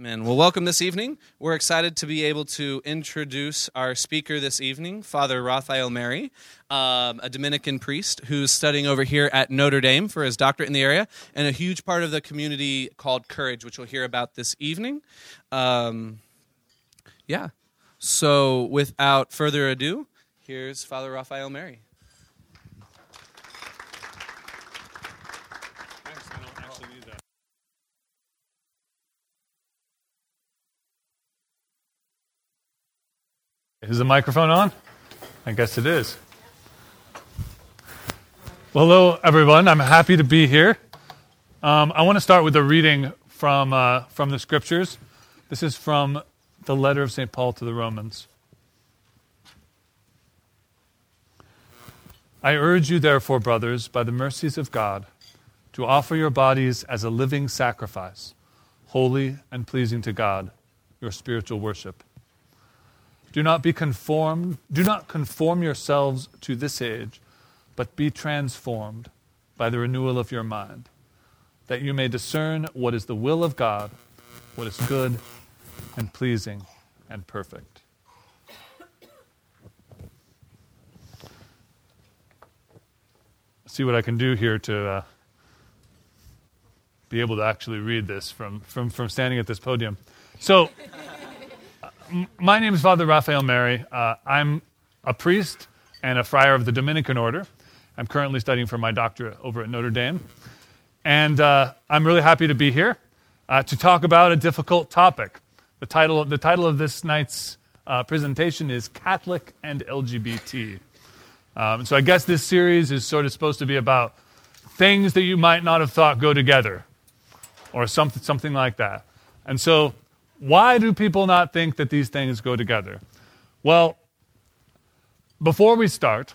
Amen. Well, welcome this evening. We're excited to be able to introduce our speaker this evening, Father Raphael Mary, um, a Dominican priest who's studying over here at Notre Dame for his doctorate in the area, and a huge part of the community called Courage, which we'll hear about this evening. Um, yeah. So, without further ado, here's Father Raphael Mary. Is the microphone on? I guess it is. Well, hello, everyone. I'm happy to be here. Um, I want to start with a reading from, uh, from the scriptures. This is from the letter of St. Paul to the Romans. I urge you, therefore, brothers, by the mercies of God, to offer your bodies as a living sacrifice, holy and pleasing to God, your spiritual worship. Do not be conformed, do not conform yourselves to this age, but be transformed by the renewal of your mind, that you may discern what is the will of God, what is good and pleasing and perfect. See what I can do here to uh, be able to actually read this from, from, from standing at this podium. So, my name is Father Raphael Mary. Uh, I'm a priest and a friar of the Dominican order. I'm currently studying for my doctorate over at Notre Dame. And uh, I'm really happy to be here uh, to talk about a difficult topic. The title, the title of this night's uh, presentation is Catholic and LGBT. Um, so I guess this series is sort of supposed to be about things that you might not have thought go together or something, something like that. And so why do people not think that these things go together? Well, before we start,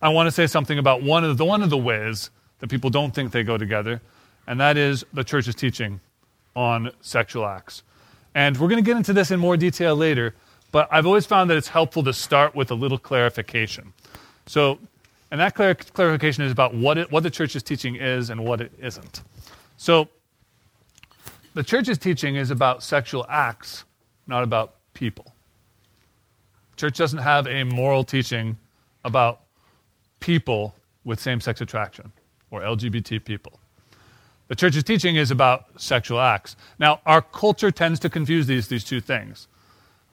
I want to say something about one of the, one of the ways that people don't think they go together, and that is the church's teaching on sexual acts. And we're going to get into this in more detail later, but I've always found that it's helpful to start with a little clarification. So, and that clar- clarification is about what, it, what the church's teaching is and what it isn't. So, the church's teaching is about sexual acts, not about people. Church doesn't have a moral teaching about people with same sex attraction or LGBT people. The church's teaching is about sexual acts. Now, our culture tends to confuse these, these two things.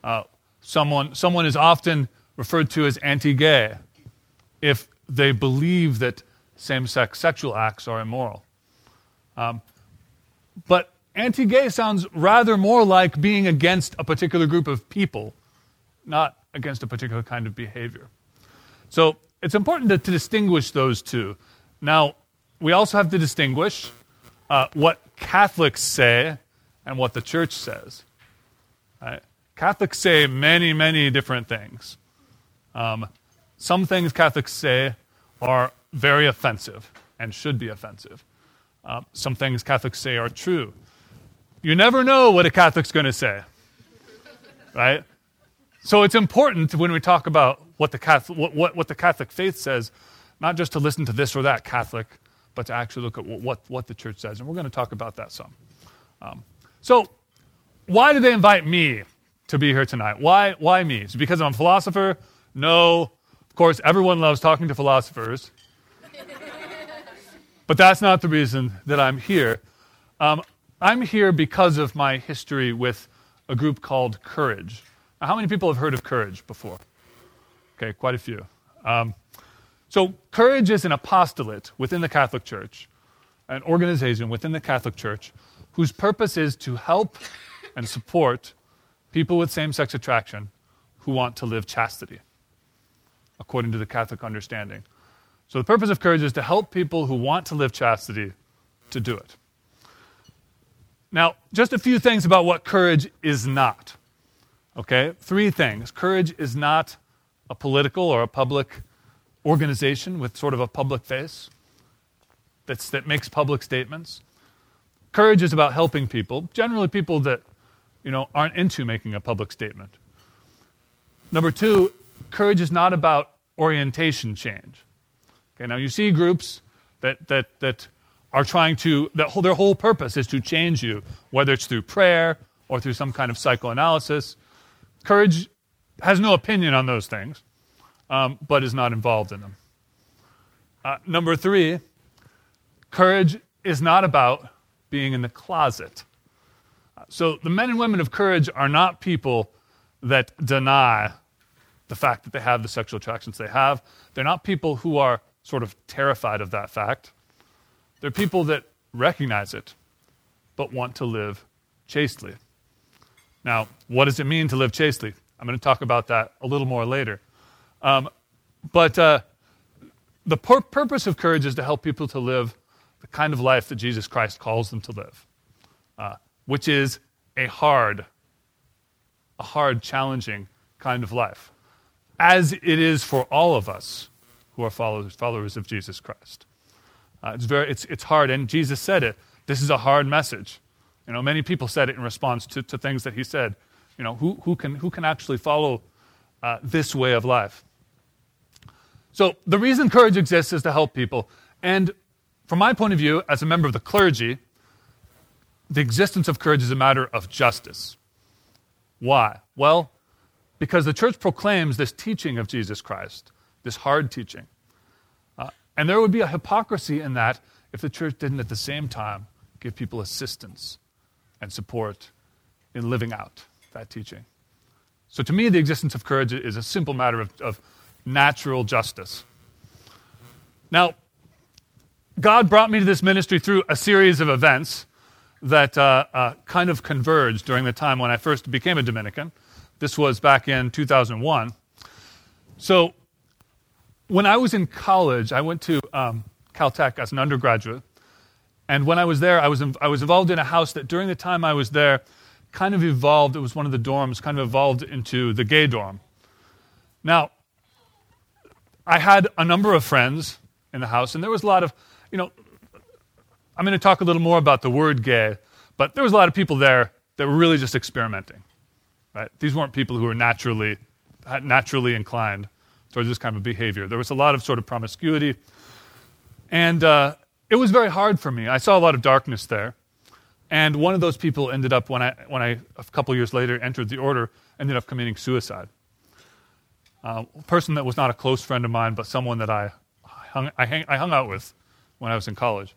Uh, someone, someone is often referred to as anti gay if they believe that same sex sexual acts are immoral. Um, but anti gay sounds rather more like being against a particular group of people, not against a particular kind of behavior. So it's important to, to distinguish those two. Now, we also have to distinguish uh, what Catholics say and what the church says. Right? Catholics say many, many different things. Um, some things Catholics say are very offensive and should be offensive. Uh, some things Catholics say are true you never know what a Catholic's going to say, right? So it's important when we talk about what the, Catholic, what, what, what, the Catholic faith says, not just to listen to this or that Catholic, but to actually look at what, what the church says. And we're going to talk about that some. Um, so, why did they invite me to be here tonight? Why, why me? Is because I'm a philosopher? No. Of course, everyone loves talking to philosophers. but that's not the reason that I'm here. Um, I'm here because of my history with a group called Courage. Now, how many people have heard of Courage before? Okay, quite a few. Um, so, Courage is an apostolate within the Catholic Church, an organization within the Catholic Church whose purpose is to help and support people with same sex attraction who want to live chastity, according to the Catholic understanding. So, the purpose of Courage is to help people who want to live chastity to do it. Now, just a few things about what courage is not. Okay? Three things. Courage is not a political or a public organization with sort of a public face that's, that makes public statements. Courage is about helping people, generally people that you know, aren't into making a public statement. Number two, courage is not about orientation change. Okay, now you see groups that, that, that are trying to, whole, their whole purpose is to change you, whether it's through prayer or through some kind of psychoanalysis. Courage has no opinion on those things, um, but is not involved in them. Uh, number three, courage is not about being in the closet. So the men and women of courage are not people that deny the fact that they have the sexual attractions they have. They're not people who are sort of terrified of that fact. They're people that recognize it, but want to live chastely. Now, what does it mean to live chastely? I'm going to talk about that a little more later. Um, but uh, the pur- purpose of courage is to help people to live the kind of life that Jesus Christ calls them to live, uh, which is a hard, a hard, challenging kind of life, as it is for all of us who are followers, followers of Jesus Christ. Uh, it's, very, it's, it's hard, and Jesus said it. This is a hard message. You know, many people said it in response to, to things that he said. You know, who, who, can, who can actually follow uh, this way of life? So the reason courage exists is to help people. And from my point of view, as a member of the clergy, the existence of courage is a matter of justice. Why? Well, because the church proclaims this teaching of Jesus Christ, this hard teaching. And there would be a hypocrisy in that if the church didn't at the same time give people assistance and support in living out that teaching. So to me, the existence of courage is a simple matter of, of natural justice. Now, God brought me to this ministry through a series of events that uh, uh, kind of converged during the time when I first became a Dominican. This was back in 2001. So, when I was in college, I went to um, Caltech as an undergraduate. And when I was there, I was, in, I was involved in a house that during the time I was there kind of evolved. It was one of the dorms, kind of evolved into the gay dorm. Now, I had a number of friends in the house, and there was a lot of you know, I'm going to talk a little more about the word gay, but there was a lot of people there that were really just experimenting. Right? These weren't people who were naturally, naturally inclined towards this kind of behavior. There was a lot of sort of promiscuity, and uh, it was very hard for me. I saw a lot of darkness there. And one of those people ended up, when I, when I a couple years later entered the order, ended up committing suicide. Uh, a person that was not a close friend of mine, but someone that I hung, I, hang, I hung out with when I was in college.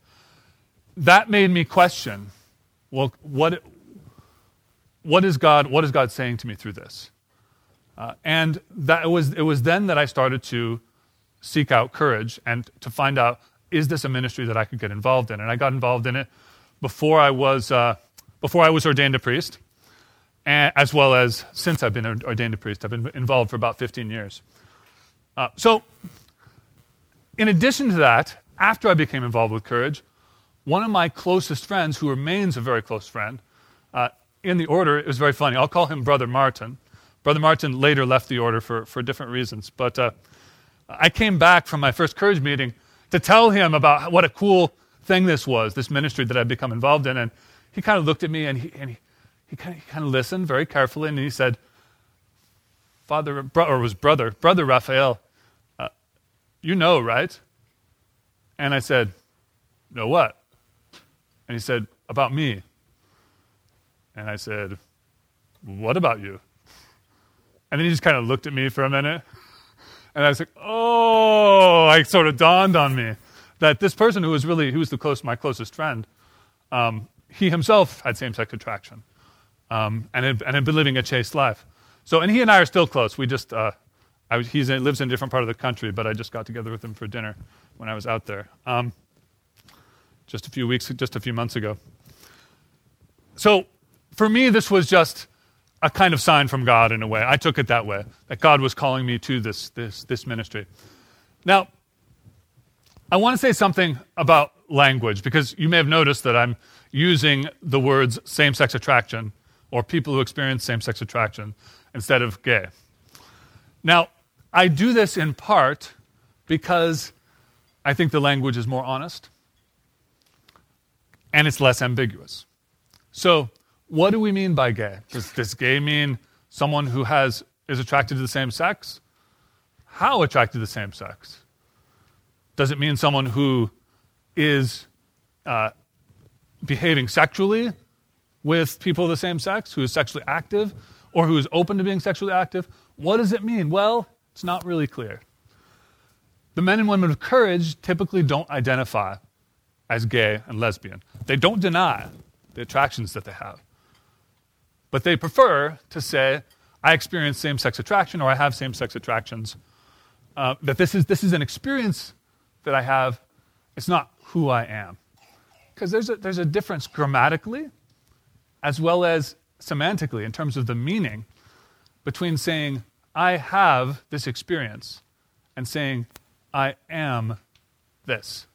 That made me question well, what, what, is, God, what is God saying to me through this? Uh, and that it was, it was then that I started to seek out courage and to find out is this a ministry that I could get involved in? And I got involved in it before I was, uh, before I was ordained a priest, and, as well as since I've been ordained a priest. I've been involved for about 15 years. Uh, so, in addition to that, after I became involved with Courage, one of my closest friends, who remains a very close friend, uh, in the order, it was very funny. I'll call him Brother Martin. Brother Martin later left the order for, for different reasons. But uh, I came back from my first Courage meeting to tell him about what a cool thing this was, this ministry that I'd become involved in. And he kind of looked at me and he, and he, he, kind, of, he kind of listened very carefully and he said, Father, or was brother, Brother Raphael, uh, you know, right? And I said, No, what? And he said, About me. And I said, What about you? And then he just kind of looked at me for a minute. And I was like, Oh, like sort of dawned on me that this person who was really, who was the close, my closest friend, um, he himself had same sex attraction um, and, had, and had been living a chaste life. So, and he and I are still close. We just, uh, he lives in a different part of the country, but I just got together with him for dinner when I was out there, um, just a few weeks, just a few months ago. So for me, this was just a kind of sign from God in a way. I took it that way, that God was calling me to this, this, this ministry. Now, I want to say something about language because you may have noticed that I'm using the words same sex attraction or people who experience same sex attraction instead of gay. Now, I do this in part because I think the language is more honest and it's less ambiguous. So, what do we mean by gay? Does, does gay mean someone who has, is attracted to the same sex? How attracted to the same sex? Does it mean someone who is uh, behaving sexually with people of the same sex, who is sexually active, or who is open to being sexually active. What does it mean? Well, it's not really clear. The men and women of courage typically don't identify as gay and lesbian. They don't deny the attractions that they have. But they prefer to say, I experience same sex attraction or I have same sex attractions. Uh, that this is, this is an experience that I have, it's not who I am. Because there's a, there's a difference grammatically as well as semantically in terms of the meaning between saying, I have this experience, and saying, I am this.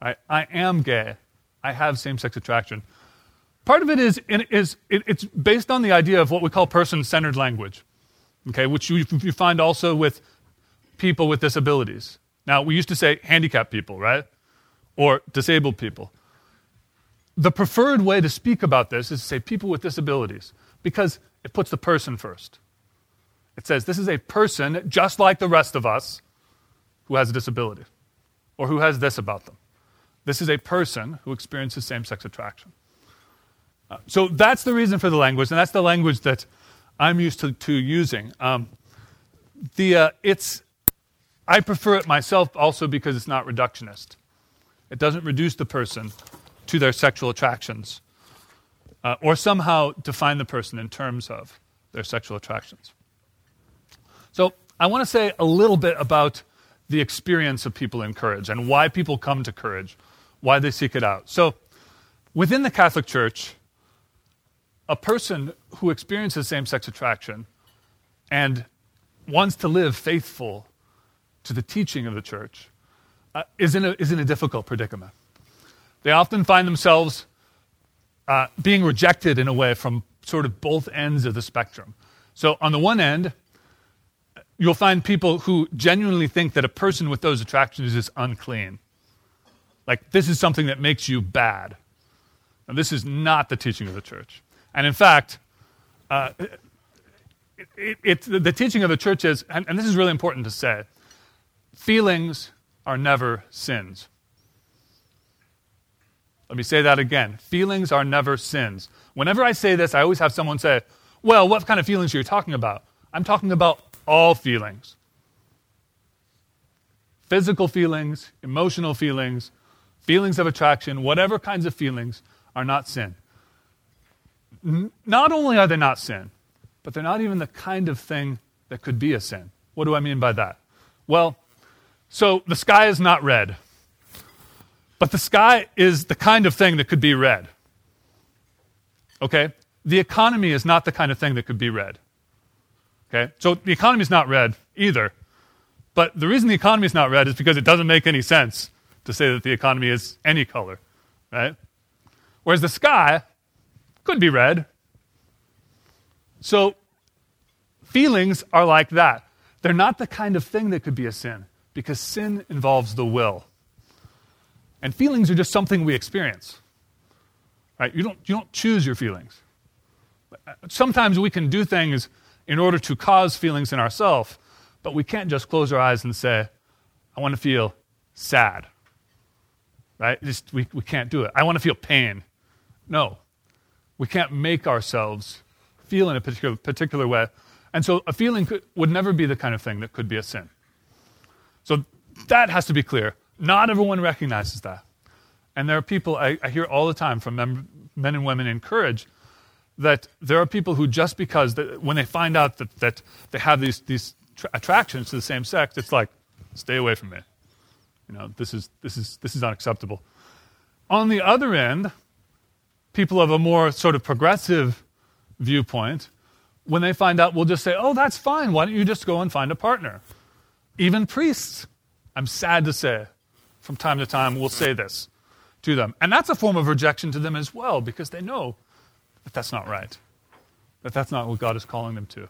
I, I am gay. I have same sex attraction. Part of it is, is it's based on the idea of what we call person centered language, okay, which you, you find also with people with disabilities. Now, we used to say handicapped people, right? Or disabled people. The preferred way to speak about this is to say people with disabilities because it puts the person first. It says this is a person just like the rest of us who has a disability or who has this about them. This is a person who experiences same sex attraction. So that's the reason for the language, and that's the language that I'm used to, to using. Um, the, uh, it's, I prefer it myself also because it's not reductionist. It doesn't reduce the person to their sexual attractions uh, or somehow define the person in terms of their sexual attractions. So I want to say a little bit about the experience of people in courage and why people come to courage, why they seek it out. So within the Catholic Church, a person who experiences same sex attraction and wants to live faithful to the teaching of the church uh, is, in a, is in a difficult predicament. They often find themselves uh, being rejected in a way from sort of both ends of the spectrum. So, on the one end, you'll find people who genuinely think that a person with those attractions is unclean. Like, this is something that makes you bad. And this is not the teaching of the church. And in fact, uh, it, it, it, the teaching of the church is, and, and this is really important to say, feelings are never sins. Let me say that again. Feelings are never sins. Whenever I say this, I always have someone say, Well, what kind of feelings are you talking about? I'm talking about all feelings physical feelings, emotional feelings, feelings of attraction, whatever kinds of feelings are not sin. Not only are they not sin, but they're not even the kind of thing that could be a sin. What do I mean by that? Well, so the sky is not red. But the sky is the kind of thing that could be red. Okay? The economy is not the kind of thing that could be red. Okay? So the economy is not red either. But the reason the economy is not red is because it doesn't make any sense to say that the economy is any color, right? Whereas the sky could be red. So feelings are like that. They're not the kind of thing that could be a sin because sin involves the will. And feelings are just something we experience. Right? You don't, you don't choose your feelings. Sometimes we can do things in order to cause feelings in ourselves, but we can't just close our eyes and say, I want to feel sad. Right? Just, we, we can't do it. I want to feel pain. No. We can't make ourselves feel in a particular, particular way. And so a feeling could, would never be the kind of thing that could be a sin. So that has to be clear. Not everyone recognizes that. And there are people I, I hear all the time from men, men, and women in courage that there are people who just because when they find out that, that they have these, these tra- attractions to the same sex, it's like, stay away from me. You know, this is, this is, this is unacceptable. On the other end, people of a more sort of progressive viewpoint, when they find out, will just say, oh, that's fine. Why don't you just go and find a partner? Even priests, I'm sad to say, from time to time will say this to them. And that's a form of rejection to them as well because they know that that's not right, that that's not what God is calling them to.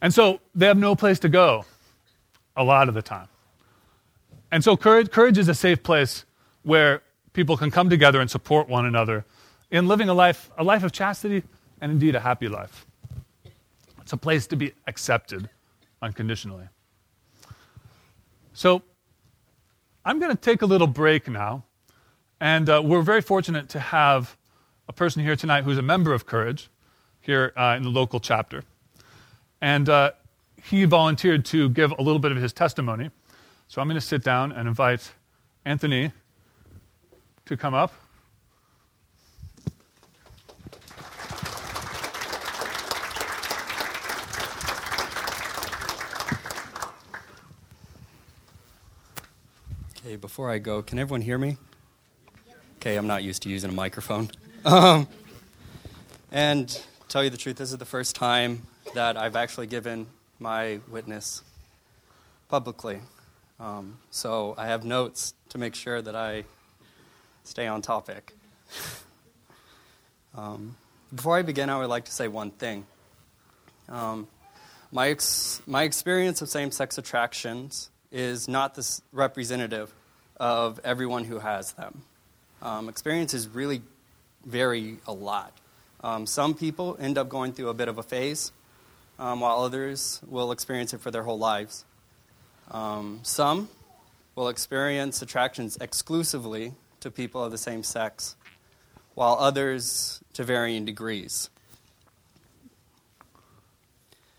And so they have no place to go a lot of the time. And so courage, courage is a safe place where people can come together and support one another in living a life, a life of chastity and indeed a happy life. It's a place to be accepted unconditionally. So I'm going to take a little break now And uh, we're very fortunate to have a person here tonight who's a member of Courage here uh, in the local chapter. And uh, he volunteered to give a little bit of his testimony. So I'm going to sit down and invite Anthony to come up. Okay, before I go, can everyone hear me? Okay, I'm not used to using a microphone. Um, and tell you the truth, this is the first time that I've actually given my witness publicly. Um, so I have notes to make sure that I stay on topic. Um, before I begin, I would like to say one thing. Um, my, ex- my experience of same sex attractions is not this representative of everyone who has them. Um, experiences really vary a lot. Um, some people end up going through a bit of a phase, um, while others will experience it for their whole lives. Um, some will experience attractions exclusively to people of the same sex, while others to varying degrees.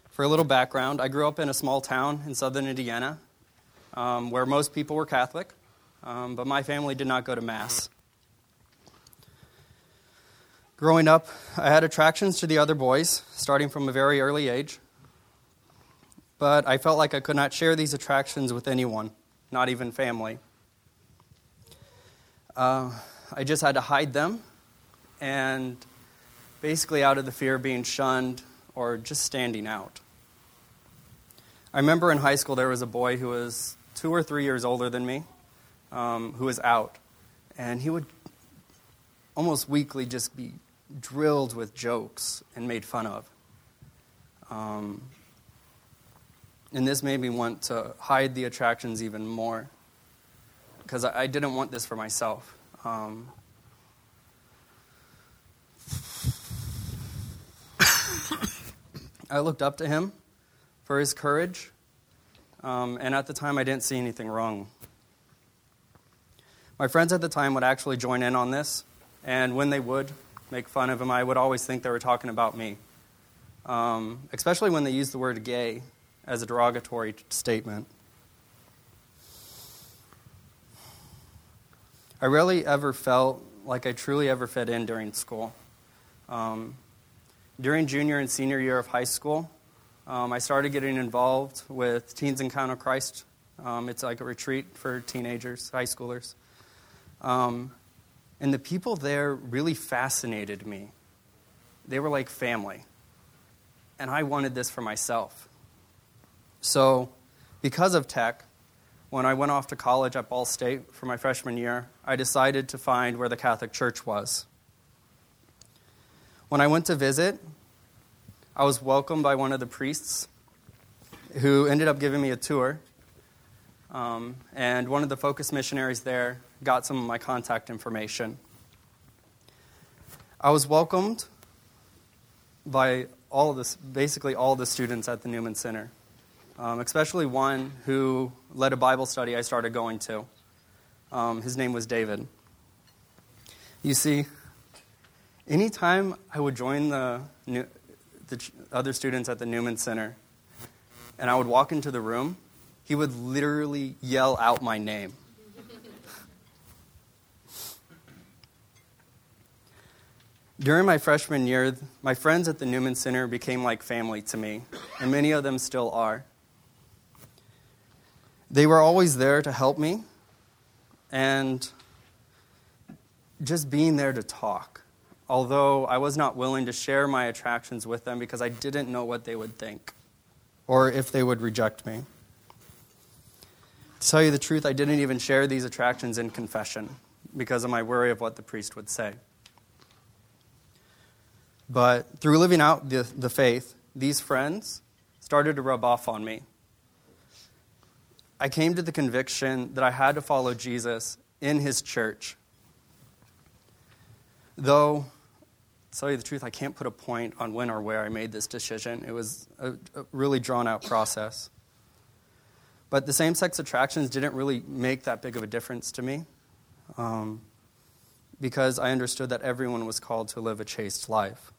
For a little background, I grew up in a small town in southern Indiana um, where most people were Catholic, um, but my family did not go to Mass. Growing up, I had attractions to the other boys, starting from a very early age. But I felt like I could not share these attractions with anyone, not even family. Uh, I just had to hide them, and basically, out of the fear of being shunned or just standing out. I remember in high school there was a boy who was two or three years older than me um, who was out, and he would almost weekly just be drilled with jokes and made fun of. Um, and this made me want to hide the attractions even more because I, I didn't want this for myself. Um, I looked up to him for his courage, um, and at the time I didn't see anything wrong. My friends at the time would actually join in on this, and when they would make fun of him, I would always think they were talking about me, um, especially when they used the word gay as a derogatory statement. I rarely ever felt like I truly ever fit in during school. Um, during junior and senior year of high school, um, I started getting involved with Teens Encounter Christ. Um, it's like a retreat for teenagers, high schoolers. Um, and the people there really fascinated me. They were like family. And I wanted this for myself. So, because of TEC, when I went off to college at Ball State for my freshman year, I decided to find where the Catholic Church was. When I went to visit, I was welcomed by one of the priests who ended up giving me a tour. Um, and one of the FOCUS missionaries there got some of my contact information. I was welcomed by all of basically all the students at the Newman Center, um, especially one who led a Bible study I started going to. Um, his name was David. You see, anytime I would join the, the other students at the Newman Center and I would walk into the room, he would literally yell out my name. During my freshman year, my friends at the Newman Center became like family to me, and many of them still are. They were always there to help me and just being there to talk. Although I was not willing to share my attractions with them because I didn't know what they would think or if they would reject me. To tell you the truth, I didn't even share these attractions in confession because of my worry of what the priest would say. But through living out the, the faith, these friends started to rub off on me. I came to the conviction that I had to follow Jesus in his church. Though, to tell you the truth, I can't put a point on when or where I made this decision. It was a, a really drawn out process. But the same sex attractions didn't really make that big of a difference to me. Um, because I understood that everyone was called to live a chaste life.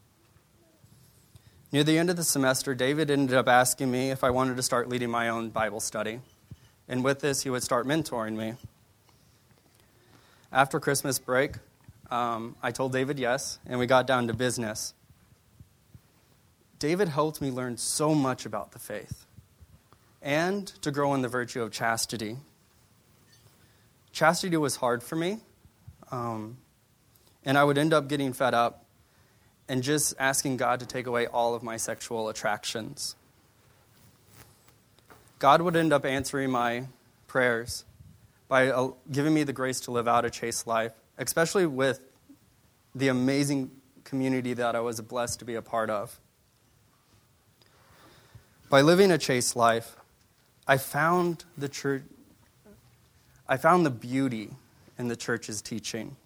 Near the end of the semester, David ended up asking me if I wanted to start leading my own Bible study. And with this, he would start mentoring me. After Christmas break, um, I told David yes, and we got down to business. David helped me learn so much about the faith and to grow in the virtue of chastity. Chastity was hard for me, um, and I would end up getting fed up and just asking God to take away all of my sexual attractions. God would end up answering my prayers by uh, giving me the grace to live out a chaste life, especially with the amazing community that I was blessed to be a part of. By living a chaste life, I found the church I found the beauty in the church's teaching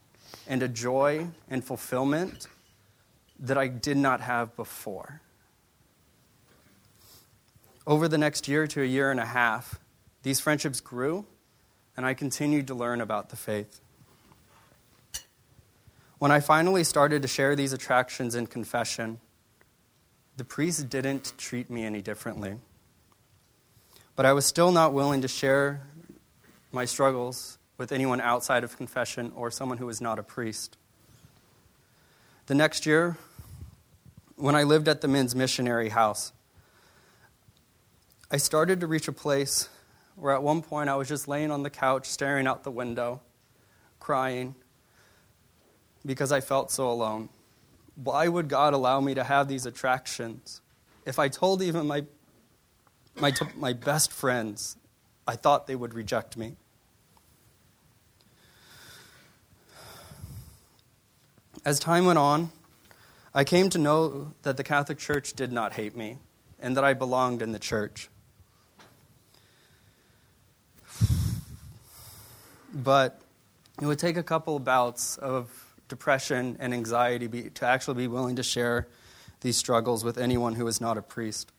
and a joy and fulfillment that I did not have before. Over the next year to a year and a half, these friendships grew, and I continued to learn about the faith. When I finally started to share these attractions in confession, the priest didn't treat me any differently. But I was still not willing to share my struggles with anyone outside of confession or someone who was not a priest. The next year, when I lived at the men's missionary house, I started to reach a place where at one point I was just laying on the couch, staring out the window, crying because I felt so alone. Why would God allow me to have these attractions? If I told even my, my, my best friends, I thought they would reject me. As time went on, I came to know that the Catholic Church did not hate me and that I belonged in the church. But it would take a couple bouts of depression and anxiety be, to actually be willing to share these struggles with anyone who is not a priest.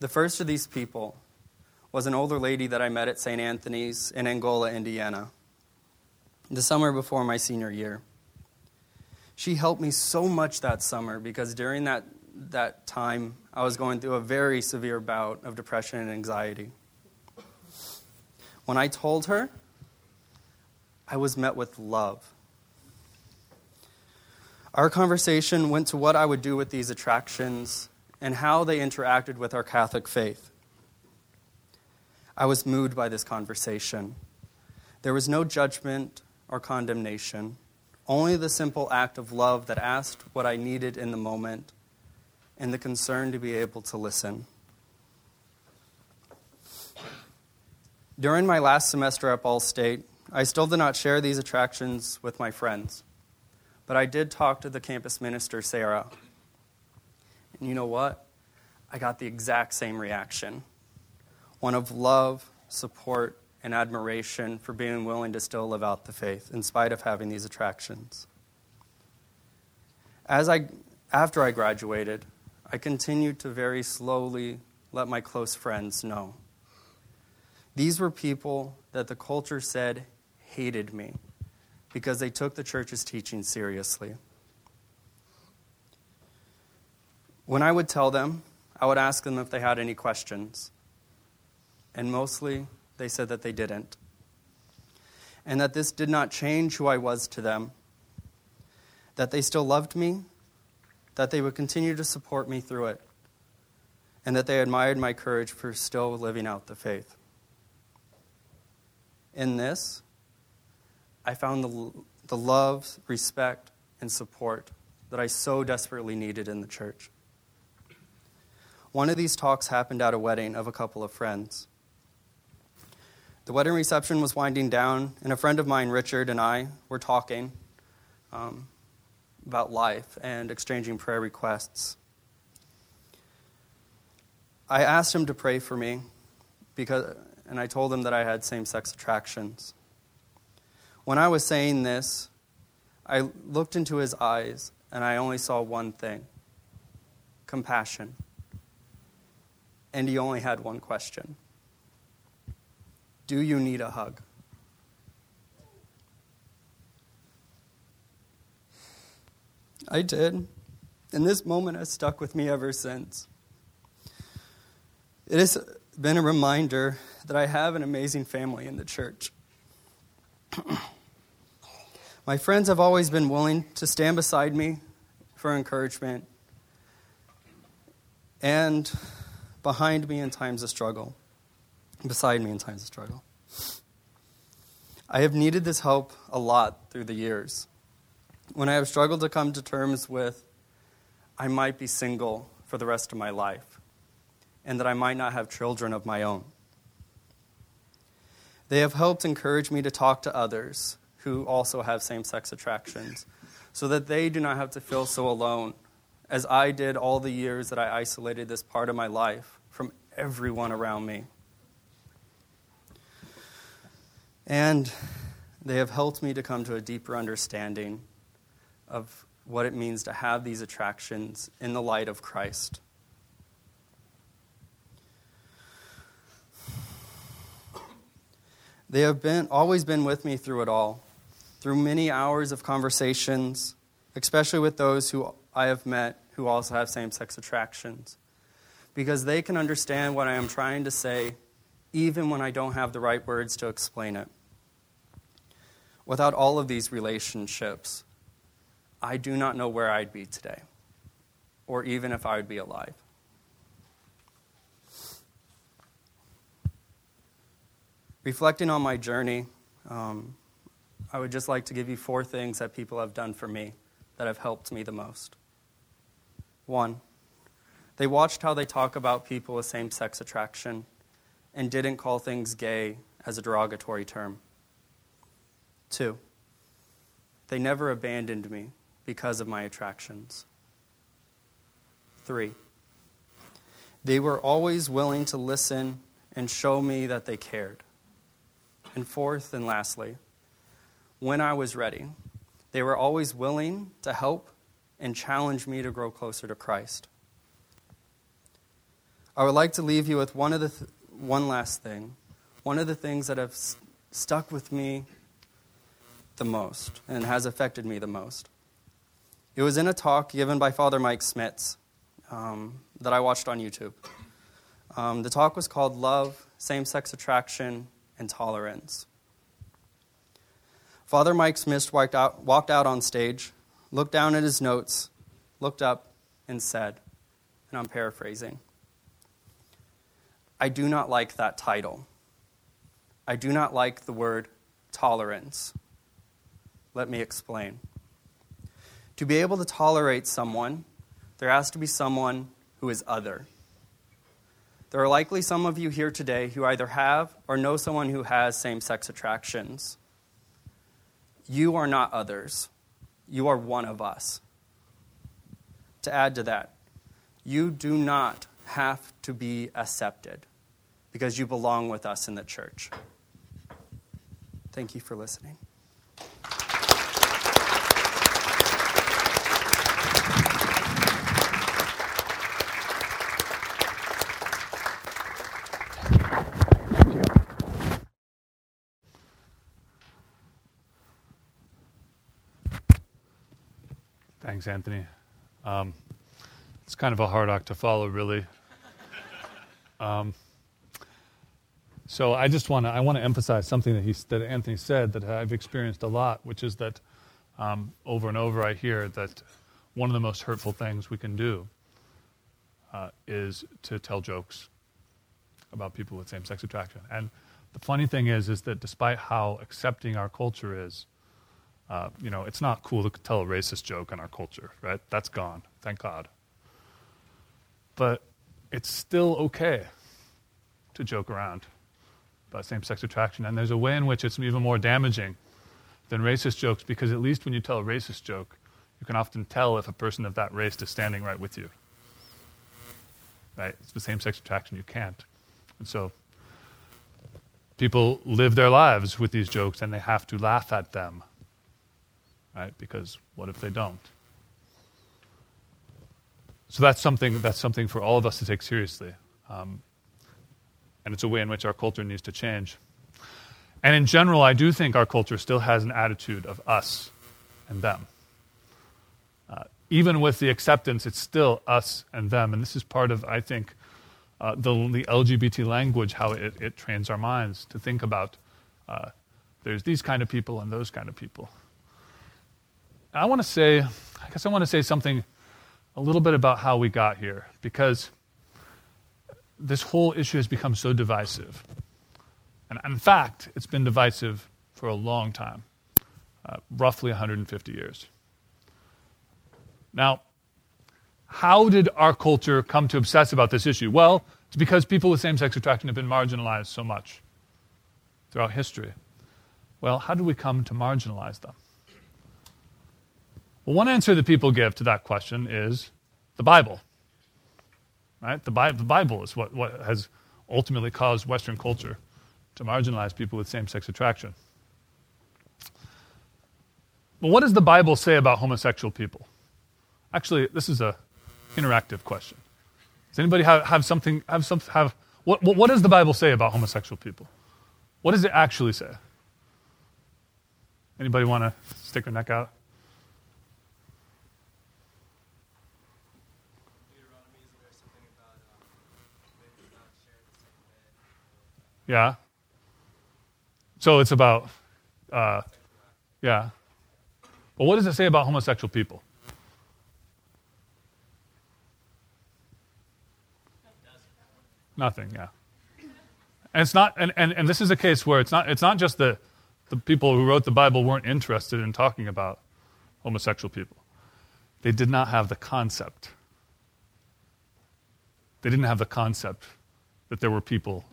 The first of these people was an older lady that I met at St. Anthony's in Angola, Indiana, the summer before my senior year. She helped me so much that summer because during that, that time, I was going through a very severe bout of depression and anxiety. When I told her, I was met with love. Our conversation went to what I would do with these attractions and how they interacted with our Catholic faith. I was moved by this conversation. There was no judgment or condemnation. Only the simple act of love that asked what I needed in the moment and the concern to be able to listen. During my last semester at Ball State, I still did not share these attractions with my friends, but I did talk to the campus minister, Sarah. And you know what? I got the exact same reaction one of love, support, and admiration for being willing to still live out the faith in spite of having these attractions. As I, after I graduated, I continued to very slowly let my close friends know. These were people that the culture said hated me because they took the church's teaching seriously. When I would tell them, I would ask them if they had any questions. And mostly, they said that they didn't. And that this did not change who I was to them. That they still loved me, that they would continue to support me through it, and that they admired my courage for still living out the faith. In this, I found the, the love, respect, and support that I so desperately needed in the church. One of these talks happened at a wedding of a couple of friends. The wedding reception was winding down, and a friend of mine, Richard, and I were talking um, about life and exchanging prayer requests. I asked him to pray for me because, and I told him that I had same sex attractions. When I was saying this, I looked into his eyes and I only saw one thing compassion. And he only had one question do you need a hug? I did. And this moment has stuck with me ever since. It has been a reminder that I have an amazing family in the church. My friends have always been willing to stand beside me for encouragement and behind me in times of struggle, beside me in times of struggle. I have needed this help a lot through the years. When I have struggled to come to terms with, I might be single for the rest of my life, and that I might not have children of my own. They have helped encourage me to talk to others who also have same sex attractions so that they do not have to feel so alone as I did all the years that I isolated this part of my life everyone around me. And they have helped me to come to a deeper understanding of what it means to have these attractions in the light of Christ. They have been, always been with me through it all, through many hours of conversations, especially with those who I have met who also have same sex attractions, because they can understand what I am trying to say even when I don't have the right words to explain it. Without all of these relationships, I do not know where I'd be today, or even if I would be alive. Reflecting on my journey, um, I would just like to give you four things that people have done for me that have helped me the most. One, they watched how they talk about people with same sex attraction and didn't call things gay as a derogatory term. Two, they never abandoned me because of my attractions. Three, they were always willing to listen and show me that they cared. And fourth and lastly, when I was ready, they were always willing to help and challenge me to grow closer to Christ. I would like to leave you with one, of the th- one last thing. One of the things that have s- stuck with me the most and has affected me the most. It was in a talk given by Father Mike Schmitz um, that I watched on YouTube. Um, the talk was called Love, Same Sex Attraction, and Tolerance. Father Mike Schmitz walked out, walked out on stage, looked down at his notes, looked up, and said, and I'm paraphrasing, I do not like that title. I do not like the word tolerance. Let me explain. To be able to tolerate someone, there has to be someone who is other. There are likely some of you here today who either have or know someone who has same sex attractions. You are not others, you are one of us. To add to that, you do not have to be accepted because you belong with us in the church. Thank you for listening. Thanks, Anthony. Um, it's kind of a hard act to follow, really. Um, so I just want to I want to emphasize something that he that Anthony said that I've experienced a lot, which is that um, over and over I hear that one of the most hurtful things we can do uh, is to tell jokes about people with same-sex attraction. And the funny thing is, is that despite how accepting our culture is, uh, you know, it's not cool to tell a racist joke in our culture, right? That's gone, thank God. But it's still okay to joke around about same sex attraction. And there's a way in which it's even more damaging than racist jokes because at least when you tell a racist joke, you can often tell if a person of that race is standing right with you. Right? It's the same sex attraction, you can't. And so people live their lives with these jokes and they have to laugh at them right? Because what if they don't? So that's something that's something for all of us to take seriously, um, and it's a way in which our culture needs to change. And in general, I do think our culture still has an attitude of us and them. Uh, even with the acceptance, it's still us and them. And this is part of, I think, uh, the, the LGBT language, how it, it trains our minds to think about uh, there's these kind of people and those kind of people. I want to say, I guess I want to say something a little bit about how we got here, because this whole issue has become so divisive. And in fact, it's been divisive for a long time, uh, roughly 150 years. Now, how did our culture come to obsess about this issue? Well, it's because people with same sex attraction have been marginalized so much throughout history. Well, how did we come to marginalize them? Well, one answer that people give to that question is the Bible. Right? The, Bi- the Bible is what, what has ultimately caused Western culture to marginalize people with same sex attraction. But what does the Bible say about homosexual people? Actually, this is a interactive question. Does anybody have, have something, have some, have, what, what, what does the Bible say about homosexual people? What does it actually say? Anybody want to stick their neck out? Yeah. So it's about, uh, yeah. But what does it say about homosexual people? Nothing, yeah. And it's not, and, and, and this is a case where it's not, it's not just the, the people who wrote the Bible weren't interested in talking about homosexual people. They did not have the concept. They didn't have the concept that there were people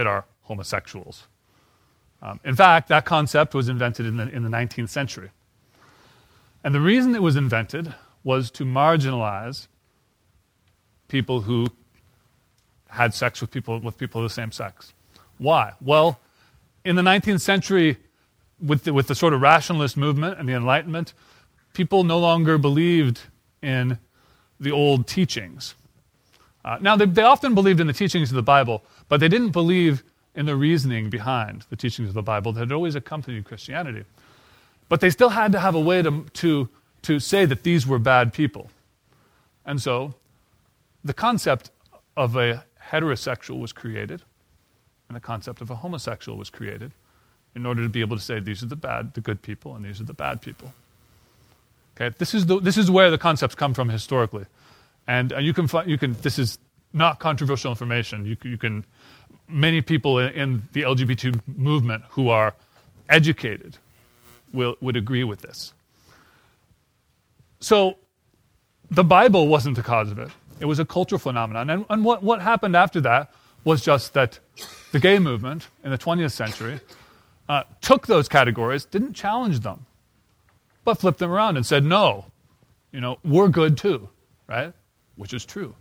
that are homosexuals. Um, in fact, that concept was invented in the, in the 19th century. And the reason it was invented was to marginalize people who had sex with people with people of the same sex. Why? Well, in the 19th century, with the, with the sort of rationalist movement and the Enlightenment, people no longer believed in the old teachings. Uh, now, they, they often believed in the teachings of the Bible, but they didn't believe in the reasoning behind the teachings of the Bible that had always accompanied Christianity. But they still had to have a way to, to, to say that these were bad people. And so the concept of a heterosexual was created, and the concept of a homosexual was created in order to be able to say these are the bad, the good people, and these are the bad people. Okay, this is, the, this is where the concepts come from historically. And, you can, you can, this is not controversial information. You, you can, many people in, in the LGBT movement who are educated will, would agree with this. So the Bible wasn't the cause of it. It was a cultural phenomenon. And, and what, what happened after that was just that the gay movement in the 20th century uh, took those categories, didn't challenge them, but flipped them around and said, no, you know, we're good too, right? Which is true.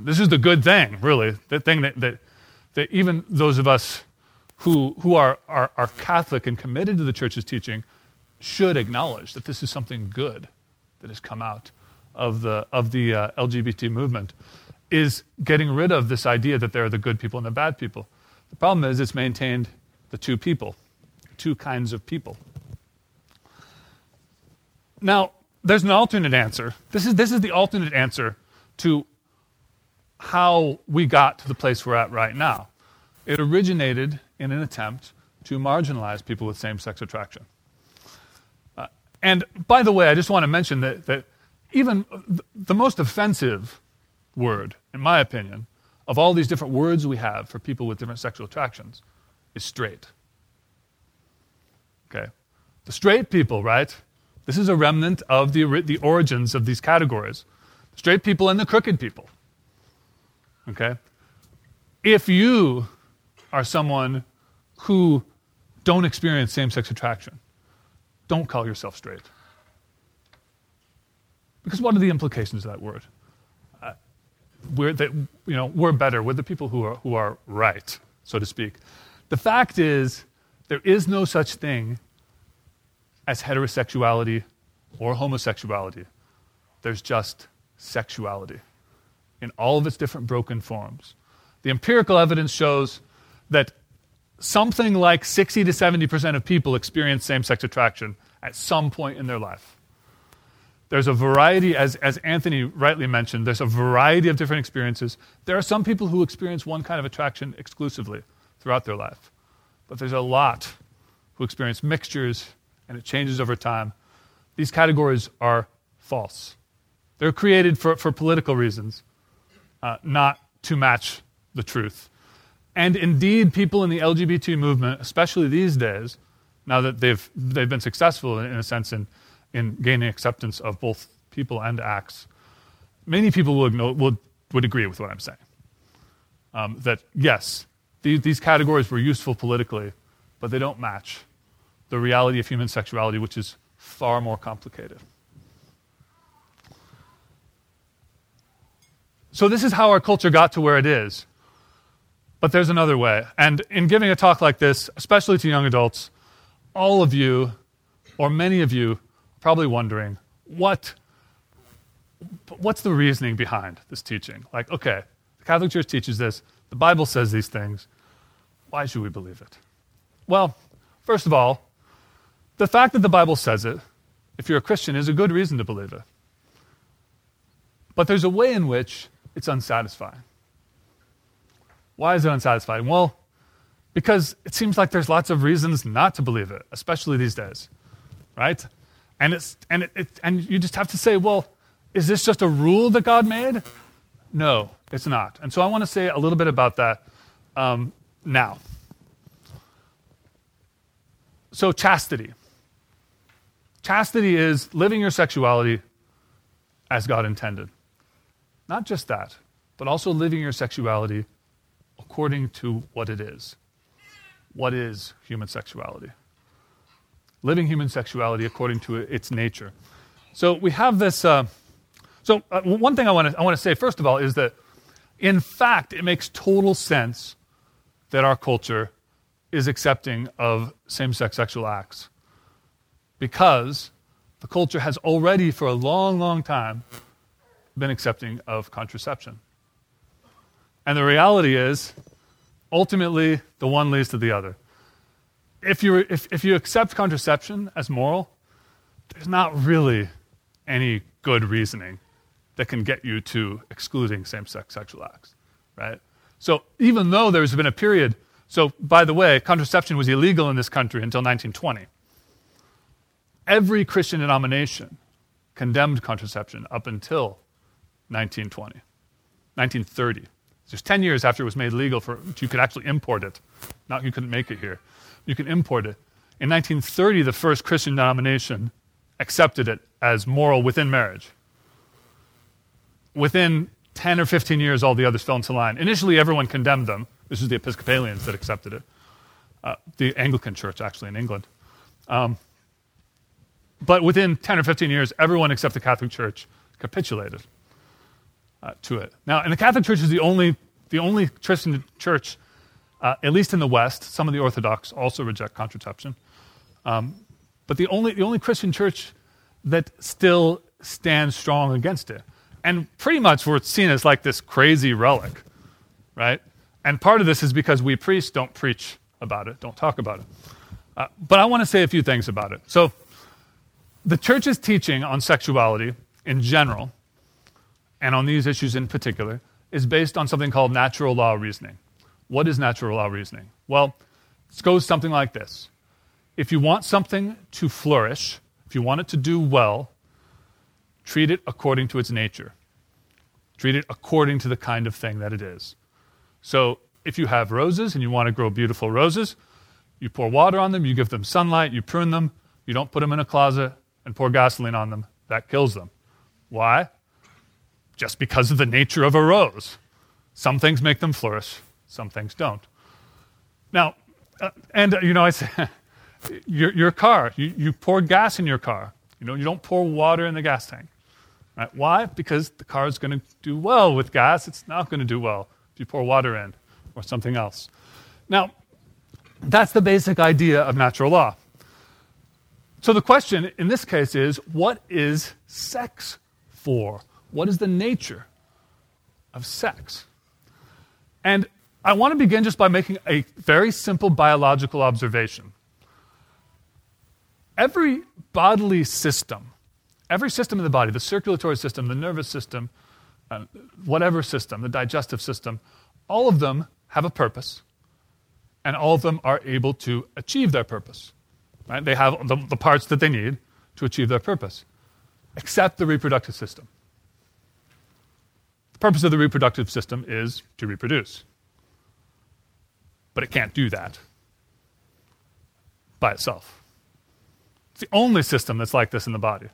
This is the good thing, really, the thing that, that, that even those of us who, who are, are, are Catholic and committed to the church's teaching should acknowledge that this is something good that has come out of the, of the uh, LGBT movement is getting rid of this idea that there are the good people and the bad people. The problem is it's maintained the two people, two kinds of people. Now, there's an alternate answer. This is, this is the alternate answer to how we got to the place we're at right now. It originated in an attempt to marginalize people with same sex attraction. Uh, and by the way, I just want to mention that, that even the most offensive word, in my opinion, of all these different words we have for people with different sexual attractions is straight. Okay? The straight people, right? This is a remnant of the, the origins of these categories. Straight people and the crooked people. Okay? If you are someone who don't experience same sex attraction, don't call yourself straight. Because what are the implications of that word? Uh, we're, you know, we're better. We're the people who are, who are right, so to speak. The fact is, there is no such thing as heterosexuality or homosexuality. There's just sexuality in all of its different broken forms. The empirical evidence shows that something like 60 to 70% of people experience same sex attraction at some point in their life. There's a variety, as, as Anthony rightly mentioned, there's a variety of different experiences. There are some people who experience one kind of attraction exclusively throughout their life, but there's a lot who experience mixtures and it changes over time. These categories are false. They're created for, for political reasons, uh, not to match the truth. And indeed, people in the LGBT movement, especially these days, now that they've, they've been successful in, in a sense in in gaining acceptance of both people and acts, many people would, know, would, would agree with what I'm saying. Um, that yes, these categories were useful politically, but they don't match the reality of human sexuality, which is far more complicated. So, this is how our culture got to where it is. But there's another way. And in giving a talk like this, especially to young adults, all of you, or many of you, are probably wondering what what's the reasoning behind this teaching? Like, okay, the Catholic Church teaches this, the Bible says these things. Why should we believe it? Well, first of all, the fact that the Bible says it, if you're a Christian, is a good reason to believe it. But there's a way in which it's unsatisfying. Why is it unsatisfying? Well, because it seems like there's lots of reasons not to believe it, especially these days, right? And, it's, and, it, it, and you just have to say, well, is this just a rule that God made? No, it's not. And so I want to say a little bit about that um, now. So, chastity. Chastity is living your sexuality as God intended. Not just that, but also living your sexuality according to what it is. What is human sexuality? living human sexuality according to its nature. So we have this. Uh, so uh, one thing I want to I want to say first of all is that, in fact, it makes total sense that our culture is accepting of same-sex sexual acts, because the culture has already, for a long, long time, been accepting of contraception. And the reality is, ultimately, the one leads to the other if you, if, if you accept contraception as moral, there's not really any good reasoning that can get you to excluding same sex sexual acts, right? So even though there's been a period, so by the way, contraception was illegal in this country until 1920. Every Christian denomination condemned contraception up until 1920, 1930. Just 10 years after it was made legal for you could actually import it. Not you couldn't make it here you can import it. In 1930, the first Christian denomination accepted it as moral within marriage. Within 10 or 15 years, all the others fell into line. Initially, everyone condemned them. This is the Episcopalians that accepted it, uh, the Anglican Church, actually, in England. Um, but within 10 or 15 years, everyone except the Catholic Church capitulated uh, to it. Now, and the Catholic Church is the only, the only Christian church uh, at least in the West, some of the Orthodox also reject contraception. Um, but the only, the only Christian church that still stands strong against it. And pretty much we're seen as like this crazy relic, right? And part of this is because we priests don't preach about it, don't talk about it. Uh, but I want to say a few things about it. So, the church's teaching on sexuality in general, and on these issues in particular, is based on something called natural law reasoning. What is natural law reasoning? Well, it goes something like this If you want something to flourish, if you want it to do well, treat it according to its nature. Treat it according to the kind of thing that it is. So, if you have roses and you want to grow beautiful roses, you pour water on them, you give them sunlight, you prune them, you don't put them in a closet and pour gasoline on them. That kills them. Why? Just because of the nature of a rose. Some things make them flourish, some things don't. Now, uh, and uh, you know, I say, your, your car, you, you pour gas in your car. You know, you don't pour water in the gas tank. Right? Why? Because the car is going to do well with gas. It's not going to do well if you pour water in or something else. Now, that's the basic idea of natural law. So the question in this case is what is sex for? What is the nature of sex? And I want to begin just by making a very simple biological observation. Every bodily system, every system in the body, the circulatory system, the nervous system, uh, whatever system, the digestive system, all of them have a purpose, and all of them are able to achieve their purpose. Right? They have the, the parts that they need to achieve their purpose, except the reproductive system. Purpose of the reproductive system is to reproduce. But it can't do that by itself. It's the only system that's like this in the body.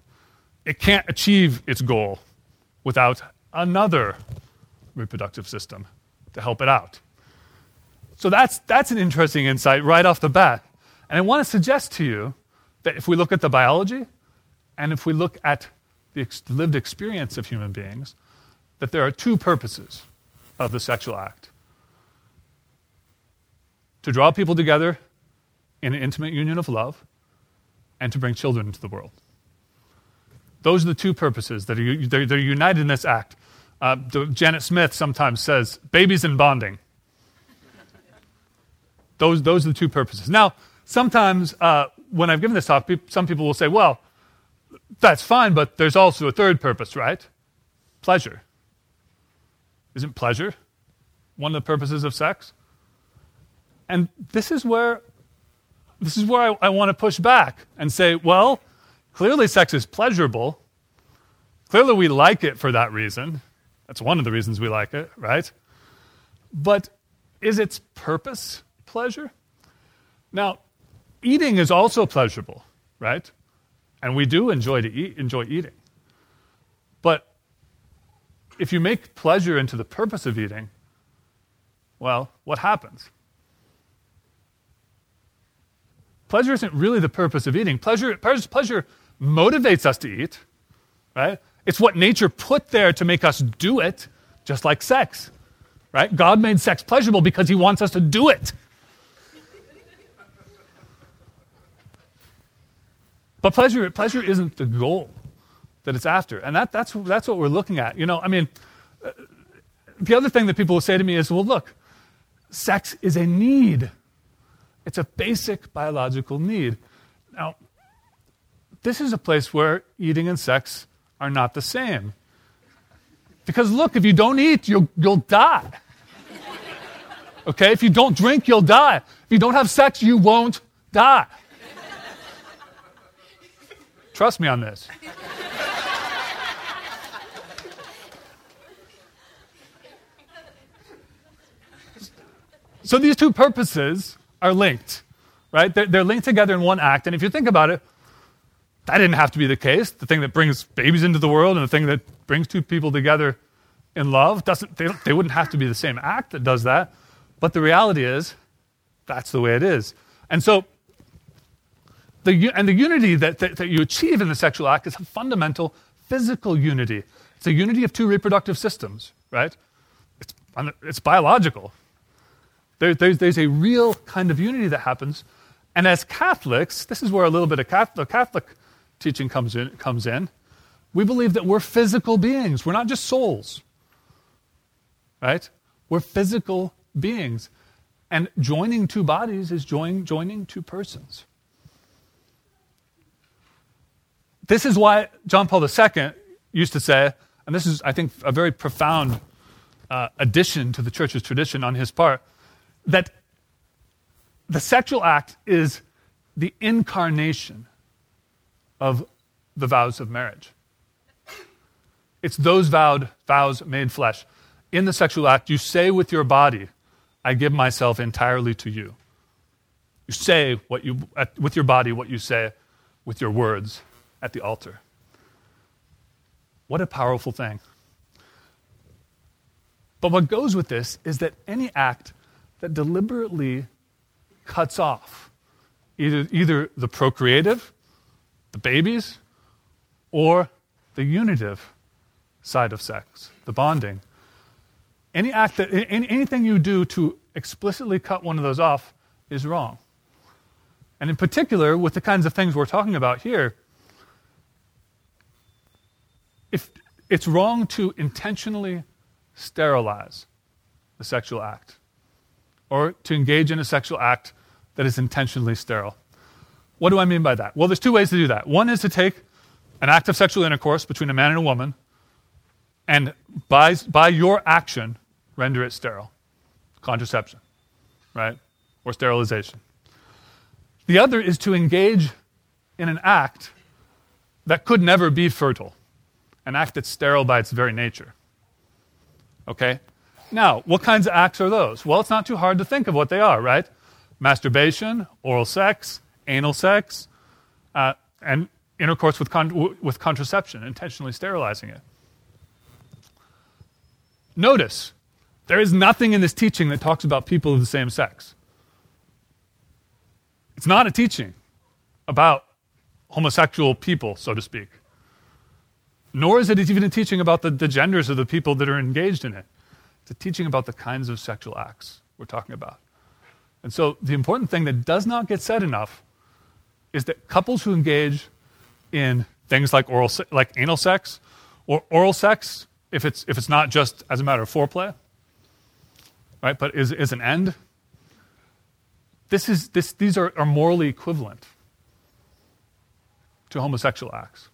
It can't achieve its goal without another reproductive system to help it out. So that's, that's an interesting insight right off the bat. And I want to suggest to you that if we look at the biology and if we look at the lived experience of human beings, that there are two purposes of the sexual act to draw people together in an intimate union of love and to bring children into the world. Those are the two purposes that are they're, they're united in this act. Uh, Janet Smith sometimes says, babies and bonding. those, those are the two purposes. Now, sometimes uh, when I've given this talk, some people will say, well, that's fine, but there's also a third purpose, right? Pleasure. Isn't pleasure one of the purposes of sex? And this is where this is where I, I want to push back and say, well, clearly sex is pleasurable. Clearly we like it for that reason. That's one of the reasons we like it, right? But is its purpose pleasure? Now, eating is also pleasurable, right? And we do enjoy to eat, enjoy eating. But if you make pleasure into the purpose of eating, well, what happens? Pleasure isn't really the purpose of eating. Pleasure, pleasure motivates us to eat, right? It's what nature put there to make us do it, just like sex, right? God made sex pleasurable because he wants us to do it. But pleasure, pleasure isn't the goal that it's after. And that, that's, that's what we're looking at. You know, I mean, uh, the other thing that people will say to me is, well, look, sex is a need. It's a basic biological need. Now, this is a place where eating and sex are not the same. Because look, if you don't eat, you'll, you'll die. Okay? If you don't drink, you'll die. If you don't have sex, you won't die. Trust me on this. So these two purposes are linked, right? They're, they're, linked together in one act. And if you think about it, that didn't have to be the case. The thing that brings babies into the world and the thing that brings two people together in love doesn't they, they wouldn't have to be the same act that does that. But the reality is, that's the way it is. And so the, and the unity that, that, that you achieve in the sexual act is a fundamental physical unity. It's a unity of two reproductive systems, right? It's, it's biological. There, there's, there's a real kind of unity that happens. And as Catholics, this is where a little bit of Catholic, Catholic teaching comes in, comes in. We believe that we're physical beings. We're not just souls, right? We're physical beings. And joining two bodies is join, joining two persons. This is why John Paul II used to say, and this is, I think, a very profound uh, addition to the church's tradition on his part, that the sexual act is the incarnation of the vows of marriage. It's those vowed vows made flesh. In the sexual act, you say with your body, I give myself entirely to you. You say what you, with your body what you say with your words at the altar. What a powerful thing. But what goes with this is that any act that deliberately cuts off either, either the procreative, the babies, or the unitive side of sex, the bonding. Any act that, any, anything you do to explicitly cut one of those off is wrong. And in particular, with the kinds of things we're talking about here, if it's wrong to intentionally sterilize the sexual act or to engage in a sexual act that is intentionally sterile. What do I mean by that? Well, there's two ways to do that. One is to take an act of sexual intercourse between a man and a woman, and by, by your action, render it sterile. Contraception, right? Or sterilization. The other is to engage in an act that could never be fertile, an act that's sterile by its very nature. Okay? Now, what kinds of acts are those? Well, it's not too hard to think of what they are, right? Masturbation, oral sex, anal sex, uh, and intercourse with, con- with contraception, intentionally sterilizing it. Notice, there is nothing in this teaching that talks about people of the same sex. It's not a teaching about homosexual people, so to speak. Nor is it even a teaching about the, the genders of the people that are engaged in it. A teaching about the kinds of sexual acts we're talking about. And so the important thing that does not get said enough is that couples who engage in things like oral, like anal sex or oral sex, if it's, if it's not just as a matter of foreplay, right, but is, is an end, this is, this, these are, are morally equivalent to homosexual acts.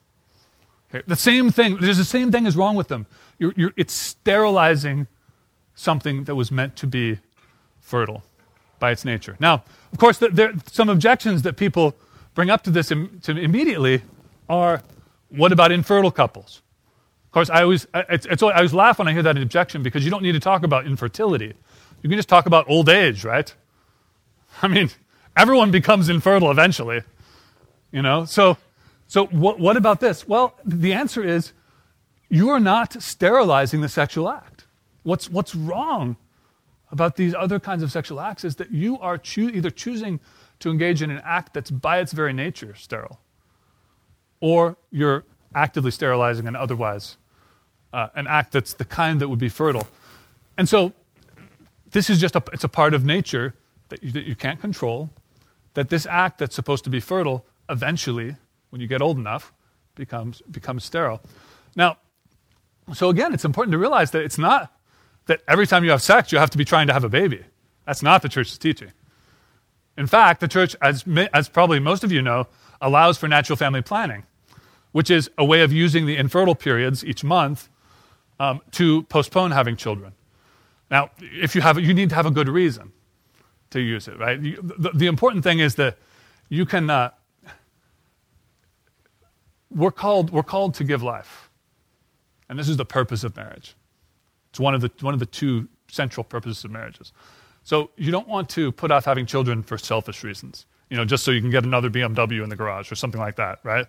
Okay? The same thing, there's the same thing is wrong with them. You're, you're, it's sterilizing something that was meant to be fertile by its nature. Now, of course, there are some objections that people bring up to this Im- to immediately are what about infertile couples? Of course, I always, it's, it's, I always laugh when I hear that objection because you don't need to talk about infertility. You can just talk about old age, right? I mean, everyone becomes infertile eventually, you know? So, so what, what about this? Well, the answer is you are not sterilizing the sexual act. What's, what's wrong about these other kinds of sexual acts is that you are choo- either choosing to engage in an act that's by its very nature sterile, or you're actively sterilizing an otherwise uh, an act that's the kind that would be fertile. And so this is just a, it's a part of nature that you, that you can't control, that this act that's supposed to be fertile eventually, when you get old enough, becomes, becomes sterile. Now, so again, it's important to realize that it's not that every time you have sex, you have to be trying to have a baby. That's not the church's teaching. In fact, the church, as, as probably most of you know, allows for natural family planning, which is a way of using the infertile periods each month um, to postpone having children. Now, if you have, you need to have a good reason to use it, right? The, the, important thing is that you can. Uh, we're called, we're called to give life, and this is the purpose of marriage. It's one of the one of the two central purposes of marriages. So you don't want to put off having children for selfish reasons you know, just so you can get another BMW in the garage or something like that, right?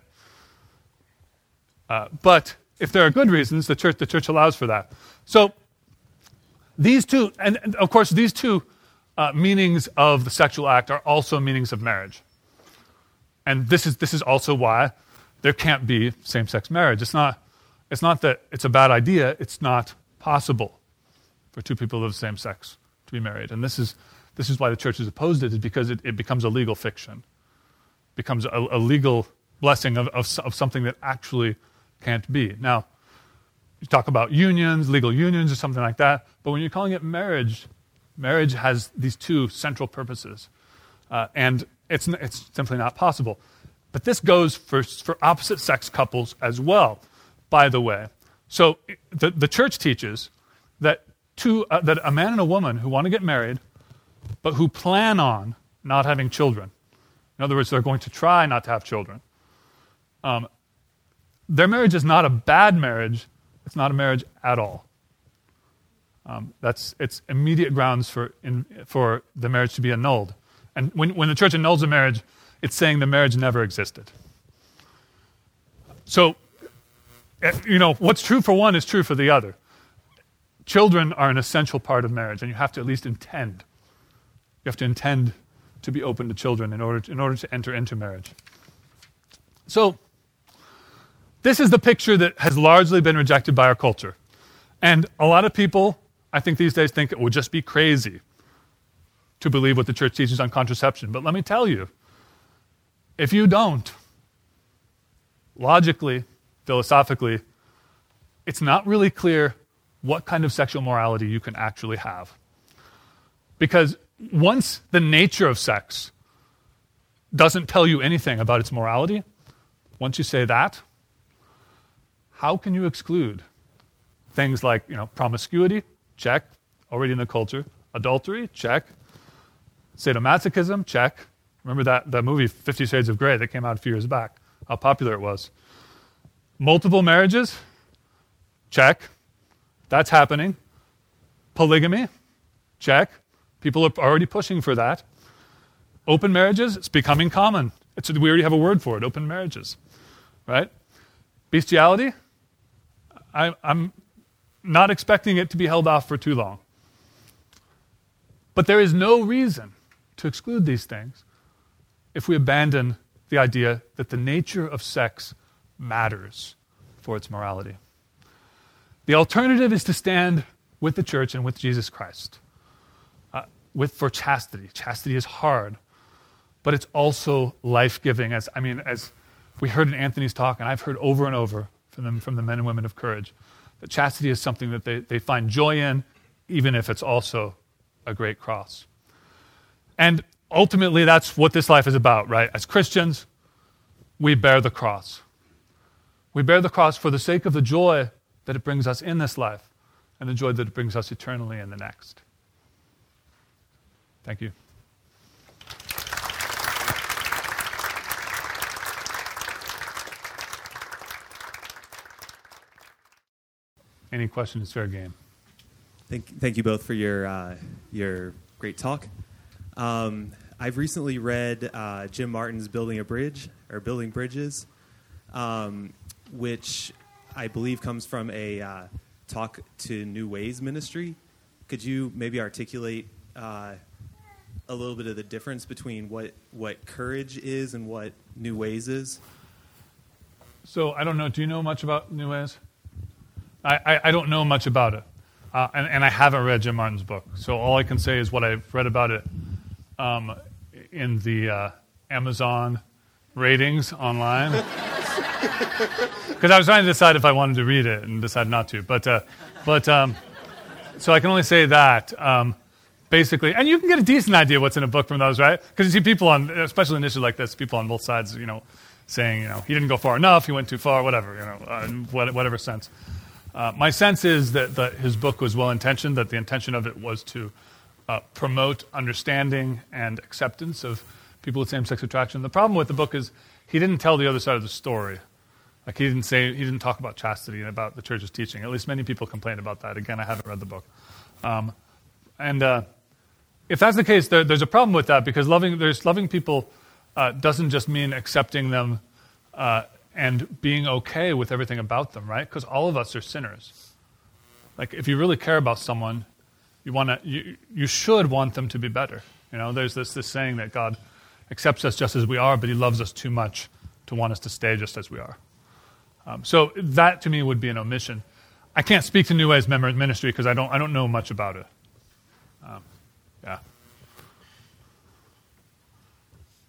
Uh, but if there are good reasons, the church, the church allows for that. So these two, and, and of course, these two uh, meanings of the sexual act are also meanings of marriage. And this is, this is also why there can't be same sex marriage. It's not, it's not that it's a bad idea, it's not possible for two people of the same sex to be married. And this is this is why the church has opposed it, is because it, it becomes a legal fiction, becomes a, a legal blessing of, of, of, something that actually can't be. Now, you talk about unions, legal unions, or something like that, but when you're calling it marriage, marriage has these two central purposes, uh, and it's, it's simply not possible. But this goes for, for opposite sex couples as well, by the way. So the, the church teaches that, two, uh, that a man and a woman who want to get married but who plan on not having children. In other words, they're going to try not to have children. Um, their marriage is not a bad marriage, it's not a marriage at all. Um, that's it's immediate grounds for, in, for the marriage to be annulled. And when, when the church annuls a marriage, it's saying the marriage never existed. So, Eh, you know, what's true for one is true for the other. Children are an essential part of marriage, and you have to at least intend you have to intend to be open to children in order to, in order to enter into marriage. So, this is the picture that has largely been rejected by our culture. And a lot of people, I think these days, think it would just be crazy to believe what the church teaches on contraception. But let me tell you, if you don't, logically, philosophically, it's not really clear what kind of sexual morality you can actually have. Because once the nature of sex doesn't tell you anything about its morality, once you say that, how can you exclude things like you know promiscuity? Check, already in the culture. Adultery? Check. Sadomasochism? Check. Remember that, that movie Fifty Shades of Grey that came out a few years back? How popular it was. Multiple marriages? Check. That's happening. Polygamy? Check. People are already pushing for that. Open marriages? It's becoming common. It's, we already have a word for it open marriages. Right? Bestiality? I, I'm not expecting it to be held off for too long. But there is no reason to exclude these things if we abandon the idea that the nature of sex matters for its morality. The alternative is to stand with the church and with Jesus Christ uh, with, for chastity. Chastity is hard, but it's also life giving. As, I mean, as we heard in Anthony's talk, and I've heard over and over from, them, from the men and women of courage, that chastity is something that they, they find joy in, even if it's also a great cross. And ultimately, that's what this life is about, right? As Christians, we bear the cross. We bear the cross for the sake of the joy that it brings us in this life and the joy that it brings us eternally in the next. Thank you. Any questions? Fair game. Thank, thank you both for your uh, your great talk. Um, I've recently read uh, Jim Martin's "Building a Bridge" or "Building Bridges," um, which I believe comes from a uh, talk to New Ways Ministry. Could you maybe articulate uh, a little bit of the difference between what what courage is and what New Ways is? So I don't know. Do you know much about New Ways? I, I, I don't know much about it. Uh, and, and, I haven't read Jim Martin's book. So all I can say is what I've read about it um, in the uh, Amazon ratings online. Because I was trying to decide if I wanted to read it and decided not to. But, uh, but um, so I can only say that. Um, basically, and you can get a decent idea what's in a book from those, right? Because you see people on, especially an issue like this, people on both sides, you know, saying, you know, he didn't go far enough, he went too far, whatever, you know, uh, whatever sense. Uh, my sense is that, that, his book was well intentioned, that the intention of it was to uh, promote understanding and acceptance of people with same sex attraction. The problem with the book is he didn't tell the other side of the story. Like he didn't say, he didn't talk about chastity and about the church's teaching. At least many people complain about that. Again, I haven't read the book. Um, and uh, if that's the case, there, there's a problem with that because loving, there's, loving people uh, doesn't just mean accepting them uh, and being okay with everything about them, right? Because all of us are sinners. Like, if you really care about someone, you, wanna, you, you should want them to be better. You know, there's this, this saying that God accepts us just as we are, but he loves us too much to want us to stay just as we are. Um, so that to me would be an omission. I can't speak to New Ways ministry because I don't, I don't know much about it. Um, yeah.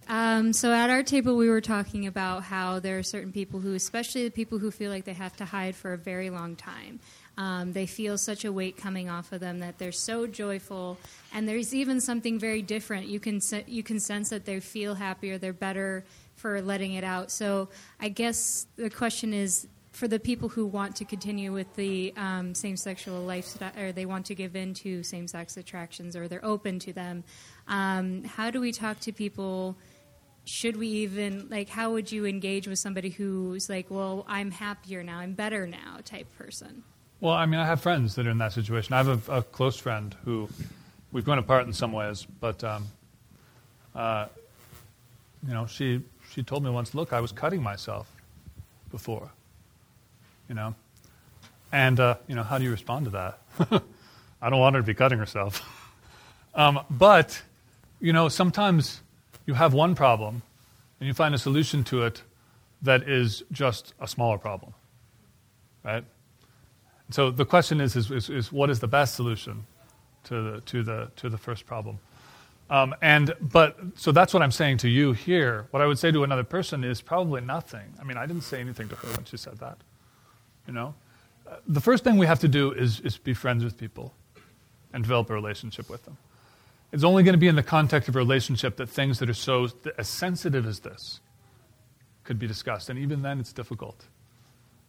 Um, so at our table, we were talking about how there are certain people who, especially the people who feel like they have to hide for a very long time, um, they feel such a weight coming off of them that they're so joyful, and there's even something very different. You can you can sense that they feel happier, they're better for letting it out. So I guess the question is for the people who want to continue with the um, same sexual lifestyle, or they want to give in to same sex attractions, or they're open to them. Um, how do we talk to people? should we even like how would you engage with somebody who's like well i'm happier now i'm better now type person well i mean i have friends that are in that situation i have a, a close friend who we've grown apart in some ways but um, uh, you know she she told me once look i was cutting myself before you know and uh, you know how do you respond to that i don't want her to be cutting herself um, but you know sometimes you have one problem and you find a solution to it that is just a smaller problem. Right? So the question is, is, is, is what is the best solution to the, to the, to the first problem? Um, and but so that's what I'm saying to you here. What I would say to another person is probably nothing. I mean, I didn't say anything to her when she said that. You know, uh, the first thing we have to do is is be friends with people and develop a relationship with them. It's only going to be in the context of a relationship that things that are so as sensitive as this could be discussed. And even then, it's difficult.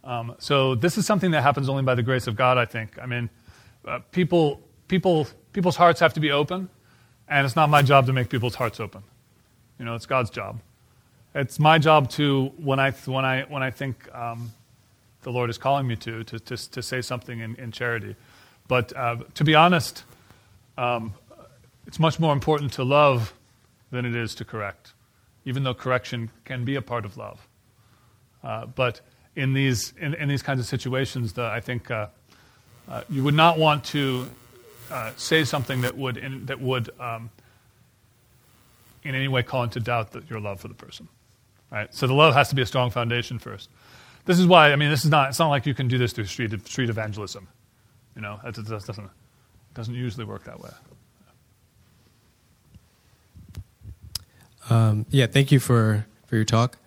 Um, so this is something that happens only by the grace of God, I think. I mean, uh, people, people, people's hearts have to be open, and it's not my job to make people's hearts open. You know, it's God's job. It's my job to, when I, when I, when I think um, the Lord is calling me to, to, to, to say something in, in charity. But uh, to be honest, um, it's much more important to love than it is to correct, even though correction can be a part of love. Uh, but in these, in, in, these kinds of situations, the, I think uh, uh, you would not want to uh, say something that would, in, that would um, in any way call into doubt that your love for the person. Right? So the love has to be a strong foundation first. This is why, I mean, this is not, it's not like you can do this through street, street evangelism. You know, it doesn't, doesn't usually work that way. Um, yeah, thank you for, for your talk.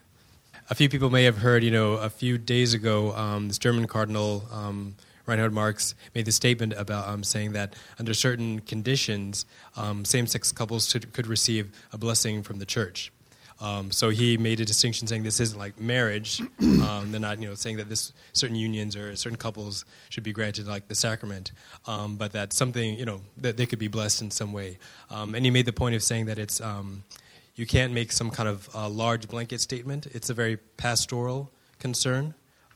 A few people may have heard, you know, a few days ago, um, this German cardinal, um, Reinhard Marx, made the statement about um, saying that under certain conditions, um, same sex couples should, could receive a blessing from the church. Um, so he made a distinction saying this isn't like marriage. Um, they're not, you know, saying that this certain unions or certain couples should be granted like the sacrament, um, but that something, you know, that they could be blessed in some way. Um, and he made the point of saying that it's you can't make some kind of uh, large blanket statement. It's a very pastoral concern.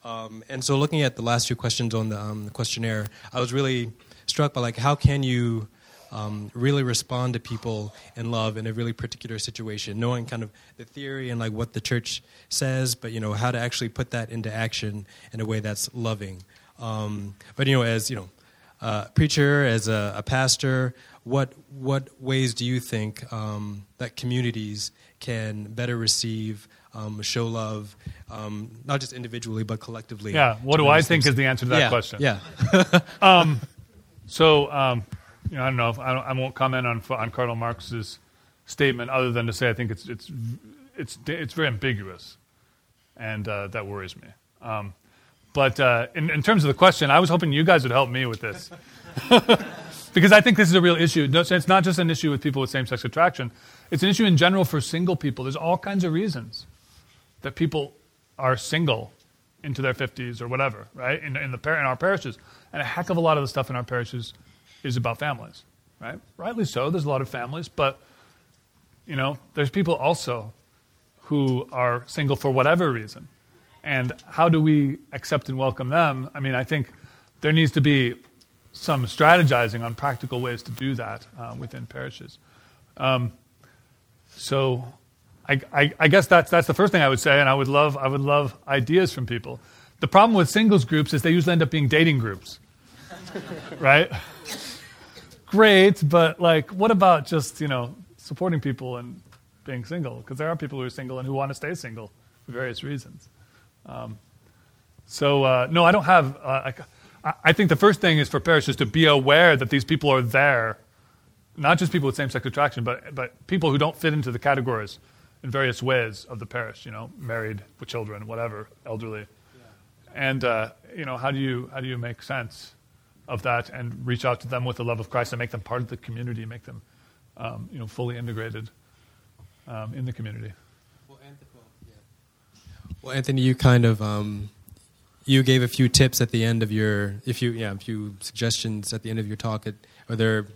Um, and so, looking at the last few questions on the, the questionnaire, I was really struck by like how can you um, really respond to people in love in a really particular situation, knowing kind of the theory and like what the church says, but you know how to actually put that into action in a way that's loving. Um, but you know, as you know, uh, preacher, as a, a, pastor, what what ways do you think um, that communities can better receive? Um, show love, um, not just individually but collectively. Yeah, what do I think is the answer to that yeah, question? Yeah. um, so um, you know, I don't know. I, don't, I won't comment on on Cardinal Marx's statement, other than to say I think it's it's it's it's very ambiguous, and uh, that worries me. Um, but uh, in, in terms of the question, I was hoping you guys would help me with this. because I think this is a real issue. It's not just an issue with people with same sex attraction, it's an issue in general for single people. There's all kinds of reasons that people are single into their 50s or whatever, right? In, in, the, in our parishes. And a heck of a lot of the stuff in our parishes is about families, right? Rightly so. There's a lot of families, but you know, there's people also who are single for whatever reason. And how do we accept and welcome them? I mean, I think there needs to be some strategizing on practical ways to do that uh, within parishes. Um, so, I, I, guess that's that's the first thing I would say, and I would love I would love ideas from people. The problem with singles groups is they usually end up being dating groups, right? great, but like, what about just you know supporting people and being single? Because there are people who are single and who want to stay single for various reasons. Um, so uh, no, I don't have. Uh, I, I think the first thing is for parishes to be aware that these people are there, not just people with same-sex attraction, but but people who don't fit into the categories in various ways of the parish. You know, married with children, whatever, elderly, yeah. and uh, you know, how do you how do you make sense of that and reach out to them with the love of Christ and make them part of the community, make them um, you know, fully integrated um, in the community. Well, Anthony, yeah. well, Anthony you kind of um, you gave a few tips at the end of your, if you, yeah, a few suggestions at the end of your talk. Are there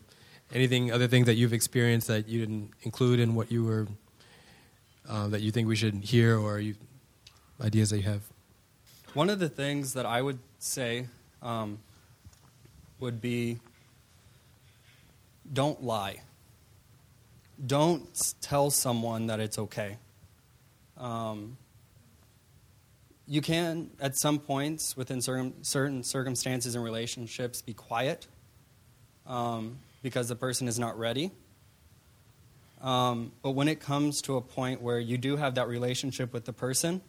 anything, other things that you've experienced that you didn't include in what you were, uh, that you think we should hear, or you, ideas that you have? One of the things that I would say um, would be don't lie. Don't tell someone that it's okay. Um, you can, at some points, within certain, circumstances and relationships, be quiet um, because the person is not ready. Um, but when it comes to a point where you do have that relationship with the person,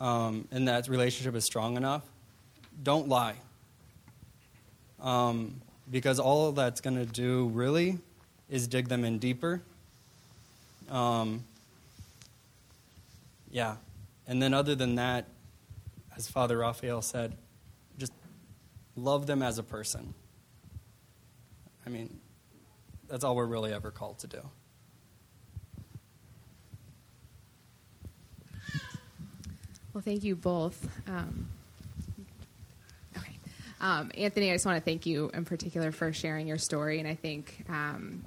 um, and that relationship is strong enough, don't lie. Um, because all that's going to do really is dig them in deeper. Um, yeah. And then, other than that, as Father Raphael said, just love them as a person. I mean, that's all we're really ever called to do. Well, thank you both. Um, Um, Anthony, I just want to thank you in particular for sharing your story, and I think um,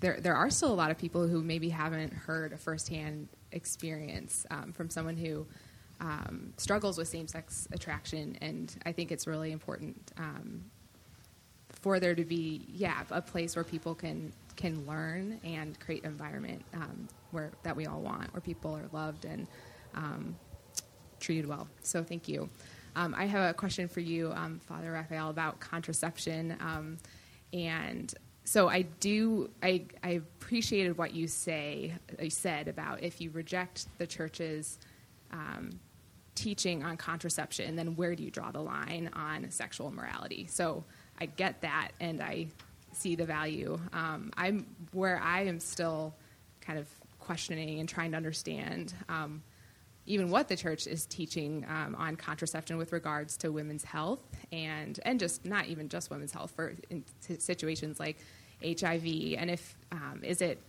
there there are still a lot of people who maybe haven't heard a firsthand experience um, from someone who um, struggles with same sex attraction, and I think it's really important um, for there to be yeah a place where people can can learn and create an environment where that we all want, where people are loved and treated well. So thank you. Um, I have a question for you, um, Father Raphael, about contraception. Um, and so I do, I, I appreciated what you say, you said about if you reject the church's um, teaching on contraception, then where do you draw the line on sexual morality? So I get that, and I see the value. Um, I'm where I am still kind of questioning and trying to understand um, even what the church is teaching um, on contraception with regards to women's health and and just not even just women's health for situations like HIV and if um, is it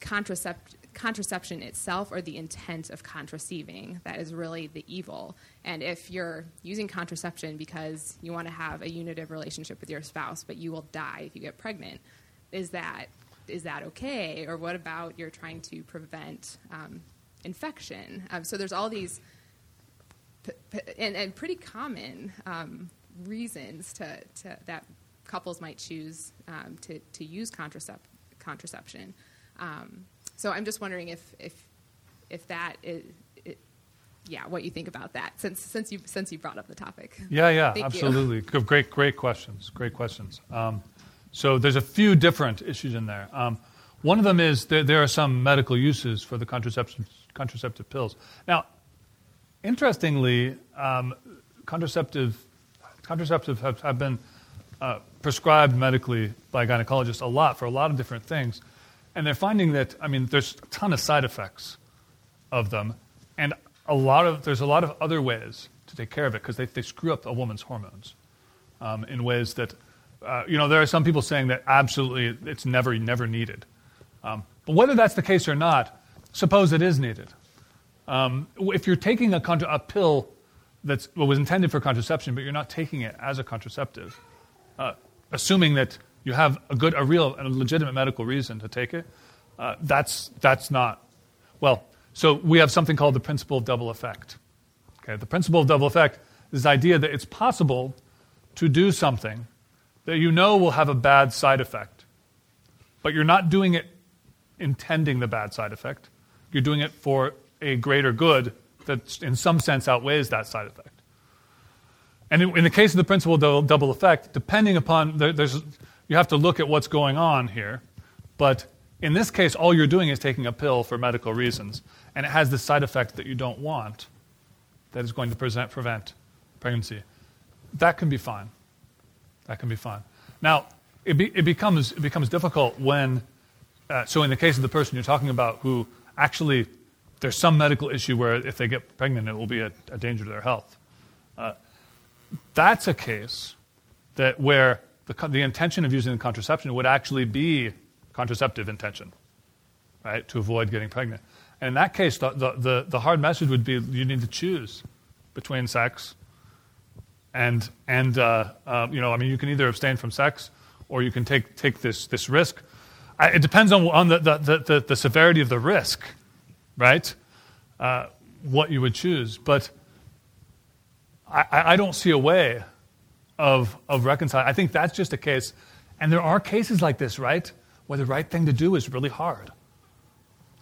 contracept contraception itself or the intent of contraceiving that is really the evil? And if you're using contraception because you want to have a unitive relationship with your spouse but you will die if you get pregnant is that is that okay? Or what about you're trying to prevent um, infection. Um, so there's all these p- p- and, and, pretty common um, reasons to, to, that couples might choose um, to, to use contracep- contraception. Um, so I'm just wondering if if if that is. It, yeah, what you think about that since since you since you brought up the topic. Yeah, yeah, Thank absolutely. Great, great questions. Great questions. Um, so there's a few different issues in there. Um, one of them is there, there, are some medical uses for the contraception contraceptive pills. Now, interestingly, um, contraceptive contraceptives have, have been uh, prescribed medically by gynecologists a lot for a lot of different things, and they're finding that I mean, there's a ton of side effects of them, and a lot of there's a lot of other ways to take care of it because they, they screw up a woman's hormones um, in ways that uh, you know there are some people saying that absolutely it's never never needed, um, but whether that's the case or not, Suppose it is needed. Um, if you're taking a, contra- a pill that well, was intended for contraception, but you're not taking it as a contraceptive, uh, assuming that you have a good, a real, a legitimate medical reason to take it, uh, that's, that's not, well, so we have something called the principle of double effect. Okay, the principle of double effect is the idea that it's possible to do something that you know will have a bad side effect, but you're not doing it intending the bad side effect. You're doing it for a greater good that, in some sense, outweighs that side effect. And in, the case of the principle of double effect, depending upon, there, there's, you have to look at what's going on here. But in this case, all you're doing is taking a pill for medical reasons, and it has the side effect that you don't want that is going to present, prevent pregnancy. That can be fine. That can be fine. Now, it, be, it, becomes, it becomes difficult when, uh, so in the case of the person you're talking about who actually there's some medical issue where if they get pregnant, it will be a, a danger to their health. Uh, that's a case that where the, the intention of using the contraception would actually be contraceptive intention, right, to avoid getting pregnant. And in that case, the, the, the, the hard message would be you need to choose between sex and, and uh, uh, you know, I mean, you can either abstain from sex or you can take, take this, this risk it depends on, on the, the, the, the, severity of the risk, right? Uh, what you would choose. But I, I don't see a way of, of reconciling. I think that's just a case. And there are cases like this, right? Where the right thing to do is really hard,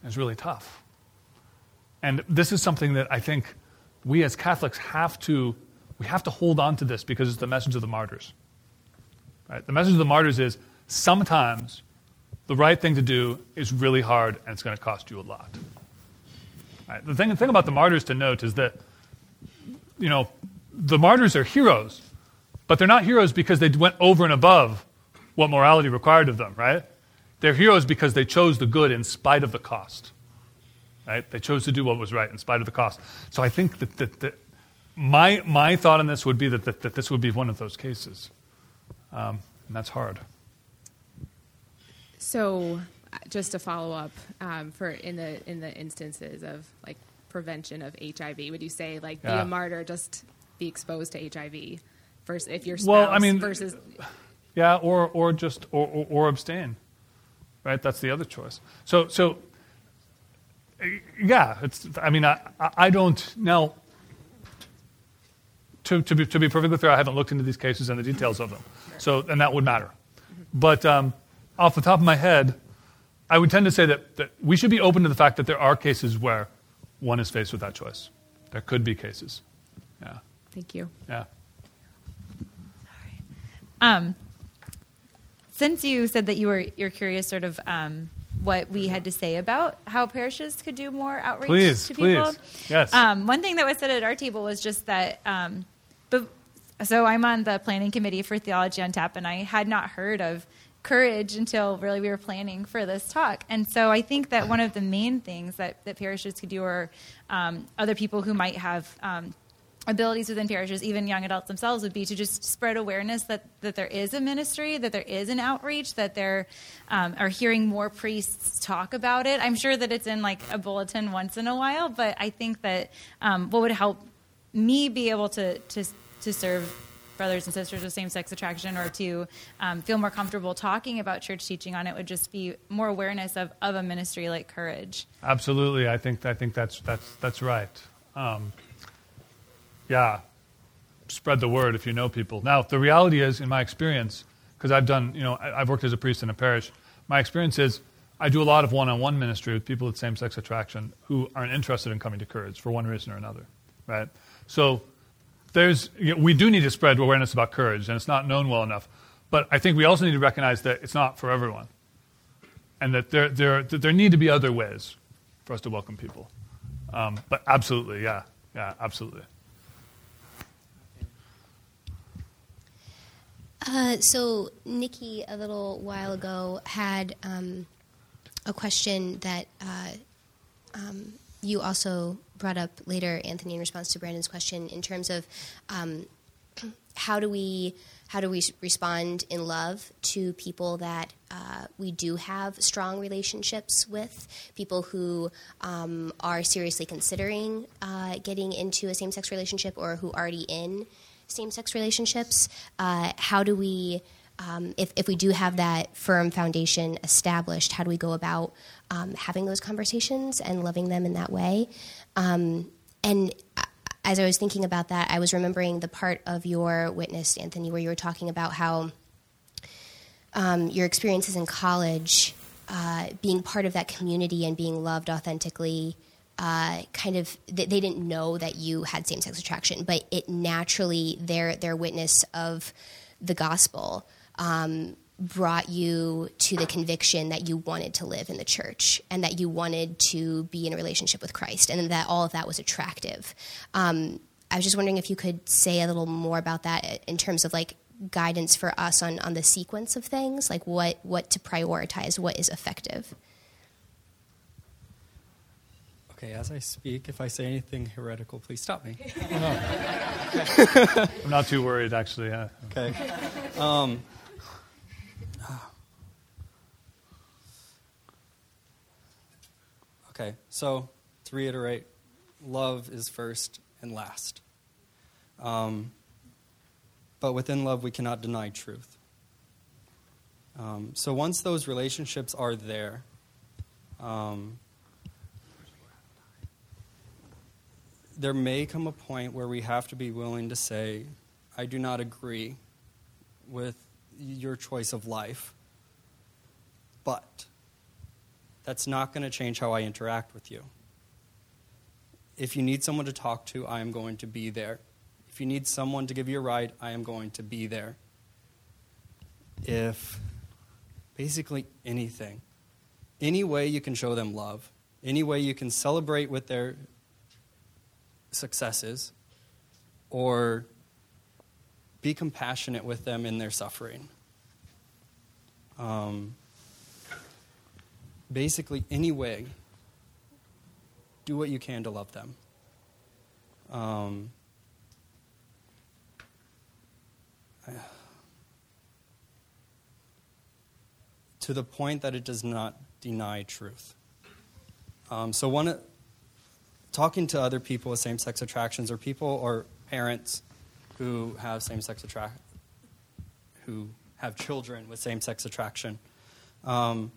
it's really tough. And this is something that I think we as Catholics have to, we have to hold on to this because it's the message of the martyrs. Right? The message of the martyrs is sometimes the right thing to do is really hard and it's going to cost you a lot. Right? The, thing, the thing about the martyrs to note is that, you know, the martyrs are heroes, but they're not heroes because they went over and above what morality required of them, right? They're heroes because they chose the good in spite of the cost. Right? They chose to do what was right in spite of the cost. So I think that, that, that my, my thought on this would be that, that, that this would be one of those cases. Um, and that's hard. So, uh, just to follow up, um, for in the in the instances of like prevention of HIV, would you say like yeah. be a martyr, just be exposed to HIV, versus if you're Well, I mean- versus Yeah, or or just or, or, or abstain, right? That's the other choice. So so yeah, it's. I mean, I I don't now. To to be to be perfectly fair, I haven't looked into these cases and the details of them, so and that would matter. But um, off the top of my head, I would tend to say that, that we should be open to the fact that there are cases where one is faced with that choice. There could be cases. Yeah, thank you. yeah. Sorry. Um, since you said that you were you're curious, sort of um, what we had to say about how parishes could do more outreach Please, to people. please. Yes. Um, one thing that was said at our table was just that. Um, but so I'm on the planning committee for Theology on Tap, and I had not heard of courage until really we were planning for this talk. And so I think that one of the main things that, that parishes could do, or um, other people who might have um, abilities within parishes, even young adults themselves, would be to just spread awareness that, that there is a ministry, that there is an outreach, that there um, are hearing more priests talk about it. I'm sure that it's in like a bulletin once in a while, but I think that um, what would help me be able to to to serve brothers and sisters with same-sex attraction or to um, feel more comfortable talking about church teaching on it would just be more awareness of, of a ministry like courage Absolutely, I think I think that's that's that's right. Um, yeah, spread the word if you know people. Now, the reality is, in my experience, because I've done, you know, I've worked as a priest in a parish. My experience is, I do a lot of one-on-one ministry with people with same-sex attraction who aren't interested in coming to courage for one reason or another, right? So, there's you know, we do need to spread awareness about courage, and it's not known well enough. But I think we also need to recognize that it's not for everyone and that there, there, that there need to be other ways for us to welcome people. Um, but absolutely, yeah, yeah, absolutely. Uh, so Nikki, a little while ago, had um, a question that uh, um, you also brought up later, Anthony, in response to Brandon's question, in terms of um, how do we how do we respond in love to people that uh, we do have strong relationships with, people who um, are seriously considering uh, getting into a same sex relationship or who are already in same sex relationships? Uh, how do we, um, if, if we do have that firm foundation established, how do we go about um, having those conversations and loving them in that way? Um, and as I was thinking about that, I was remembering the part of your witness, Anthony, where you were talking about how um, your experiences in college, uh, being part of that community and being loved authentically, uh, kind of they, they didn't know that you had same sex attraction, but it naturally their their witness of the gospel um, brought you to the conviction that you wanted to live in the church and that you wanted to be in a relationship with Christ, and that all of that was attractive. Um, I was just wondering if you could say a little more about that in terms of like guidance for us on, on the sequence of things, like what, what to prioritize, what is effective. Okay, as I speak, if I say anything heretical, please stop me. I'm not too worried, actually. Yeah. Okay. Um, okay, so to reiterate, love is first and last. Um, but within love, we cannot deny truth. Um, so once those relationships are there, um, there may come a point where we have to be willing to say, I do not agree with your choice of life, but that's not going to change how I interact with you. If you need someone to talk to, I am going to be there. If you need someone to give you a ride, I am going to be there. If basically anything, any way you can show them love, any way you can celebrate with their successes, or be compassionate with them in their suffering. Um, basically, any way, do what you can to love them. Um, to the point that it does not deny truth. Um, so, one, talking to other people with same sex attractions or people or parents who have same-sex attract, who have children with same-sex attraction. Um,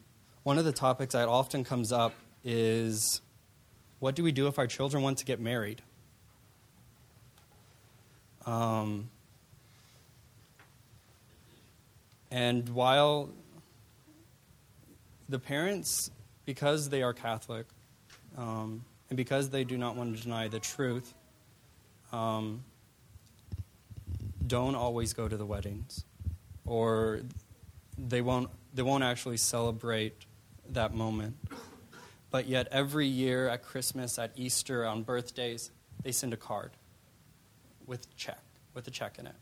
one of the topics that often comes up is, what do we do if our children want to get married? Um, and while the parents, because they are Catholic, um, and because they do not want to deny the truth, um, don't always go to the weddings, or they won't they won't actually celebrate that moment. But yet, every year at Christmas, at Easter, on birthdays, they send a card with check with a check in it.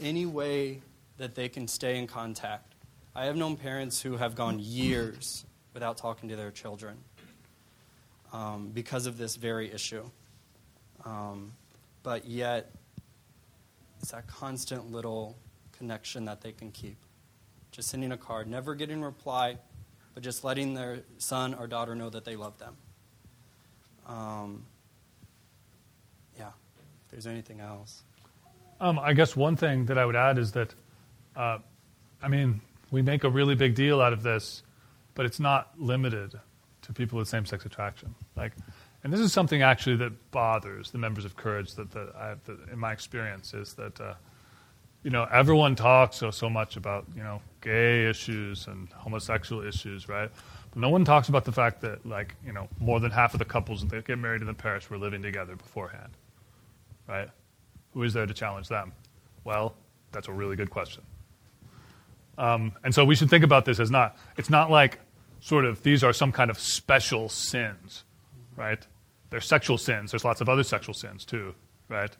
Any way that they can stay in contact. I have known parents who have gone years without talking to their children um, because of this very issue. Um, but yet, it's that constant little connection that they can keep. Just sending a card, never getting a reply, but just letting their son or daughter know that they love them. Um, yeah, if there's anything else. Um, I guess one thing that I would add is that, uh, I mean, we make a really big deal out of this, but it's not limited to people with same-sex attraction. Like, and this is something actually that bothers the members of Courage. That, that, I, that in my experience is that, uh, you know, everyone talks so so much about you know gay issues and homosexual issues, right? But no one talks about the fact that like you know more than half of the couples that get married in the parish were living together beforehand, right? Who is there to challenge them? Well, that's a really good question. Um, and so we should think about this as not, it's not like sort of these are some kind of special sins, right? They're sexual sins. There's lots of other sexual sins too, right?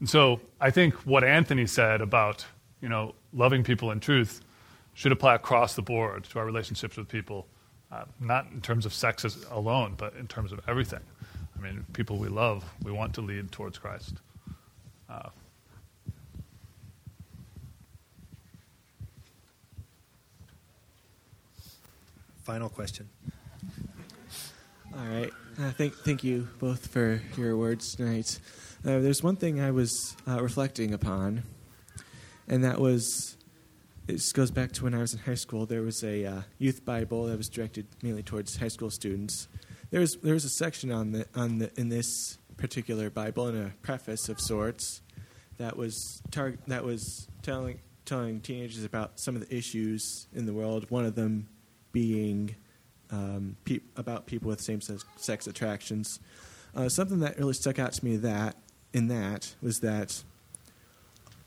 And so I think what Anthony said about, you know, loving people in truth should apply across the board to our relationships with people, uh, not in terms of sex alone, but in terms of everything. I mean, people we love, we want to lead towards Christ. Uh, Final question. All right. Uh, thank, thank you both for your words tonight. Uh, there's one thing I was uh, reflecting upon, and that was this goes back to when I was in high school. There was a uh, youth Bible that was directed mainly towards high school students. There was there was a section on the on the in this particular Bible in a preface of sorts that was tar- that was telling telling teenagers about some of the issues in the world. One of them being um, pe- about people with same sex attractions. Uh, something that really stuck out to me that in that was that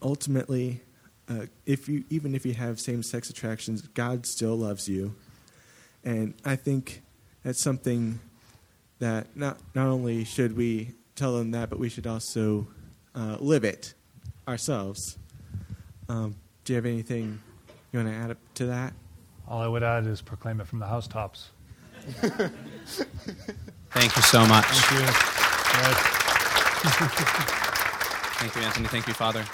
ultimately, uh, if you even if you have same sex attractions, God still loves you, and I think that's something that not not only should we tell them that, but we should also uh, live it ourselves. Um, do you have anything you want to add to that? All I would add is proclaim it from the housetops. Thank you so much. Thank you. Thank you, Anthony. Thank you, Father.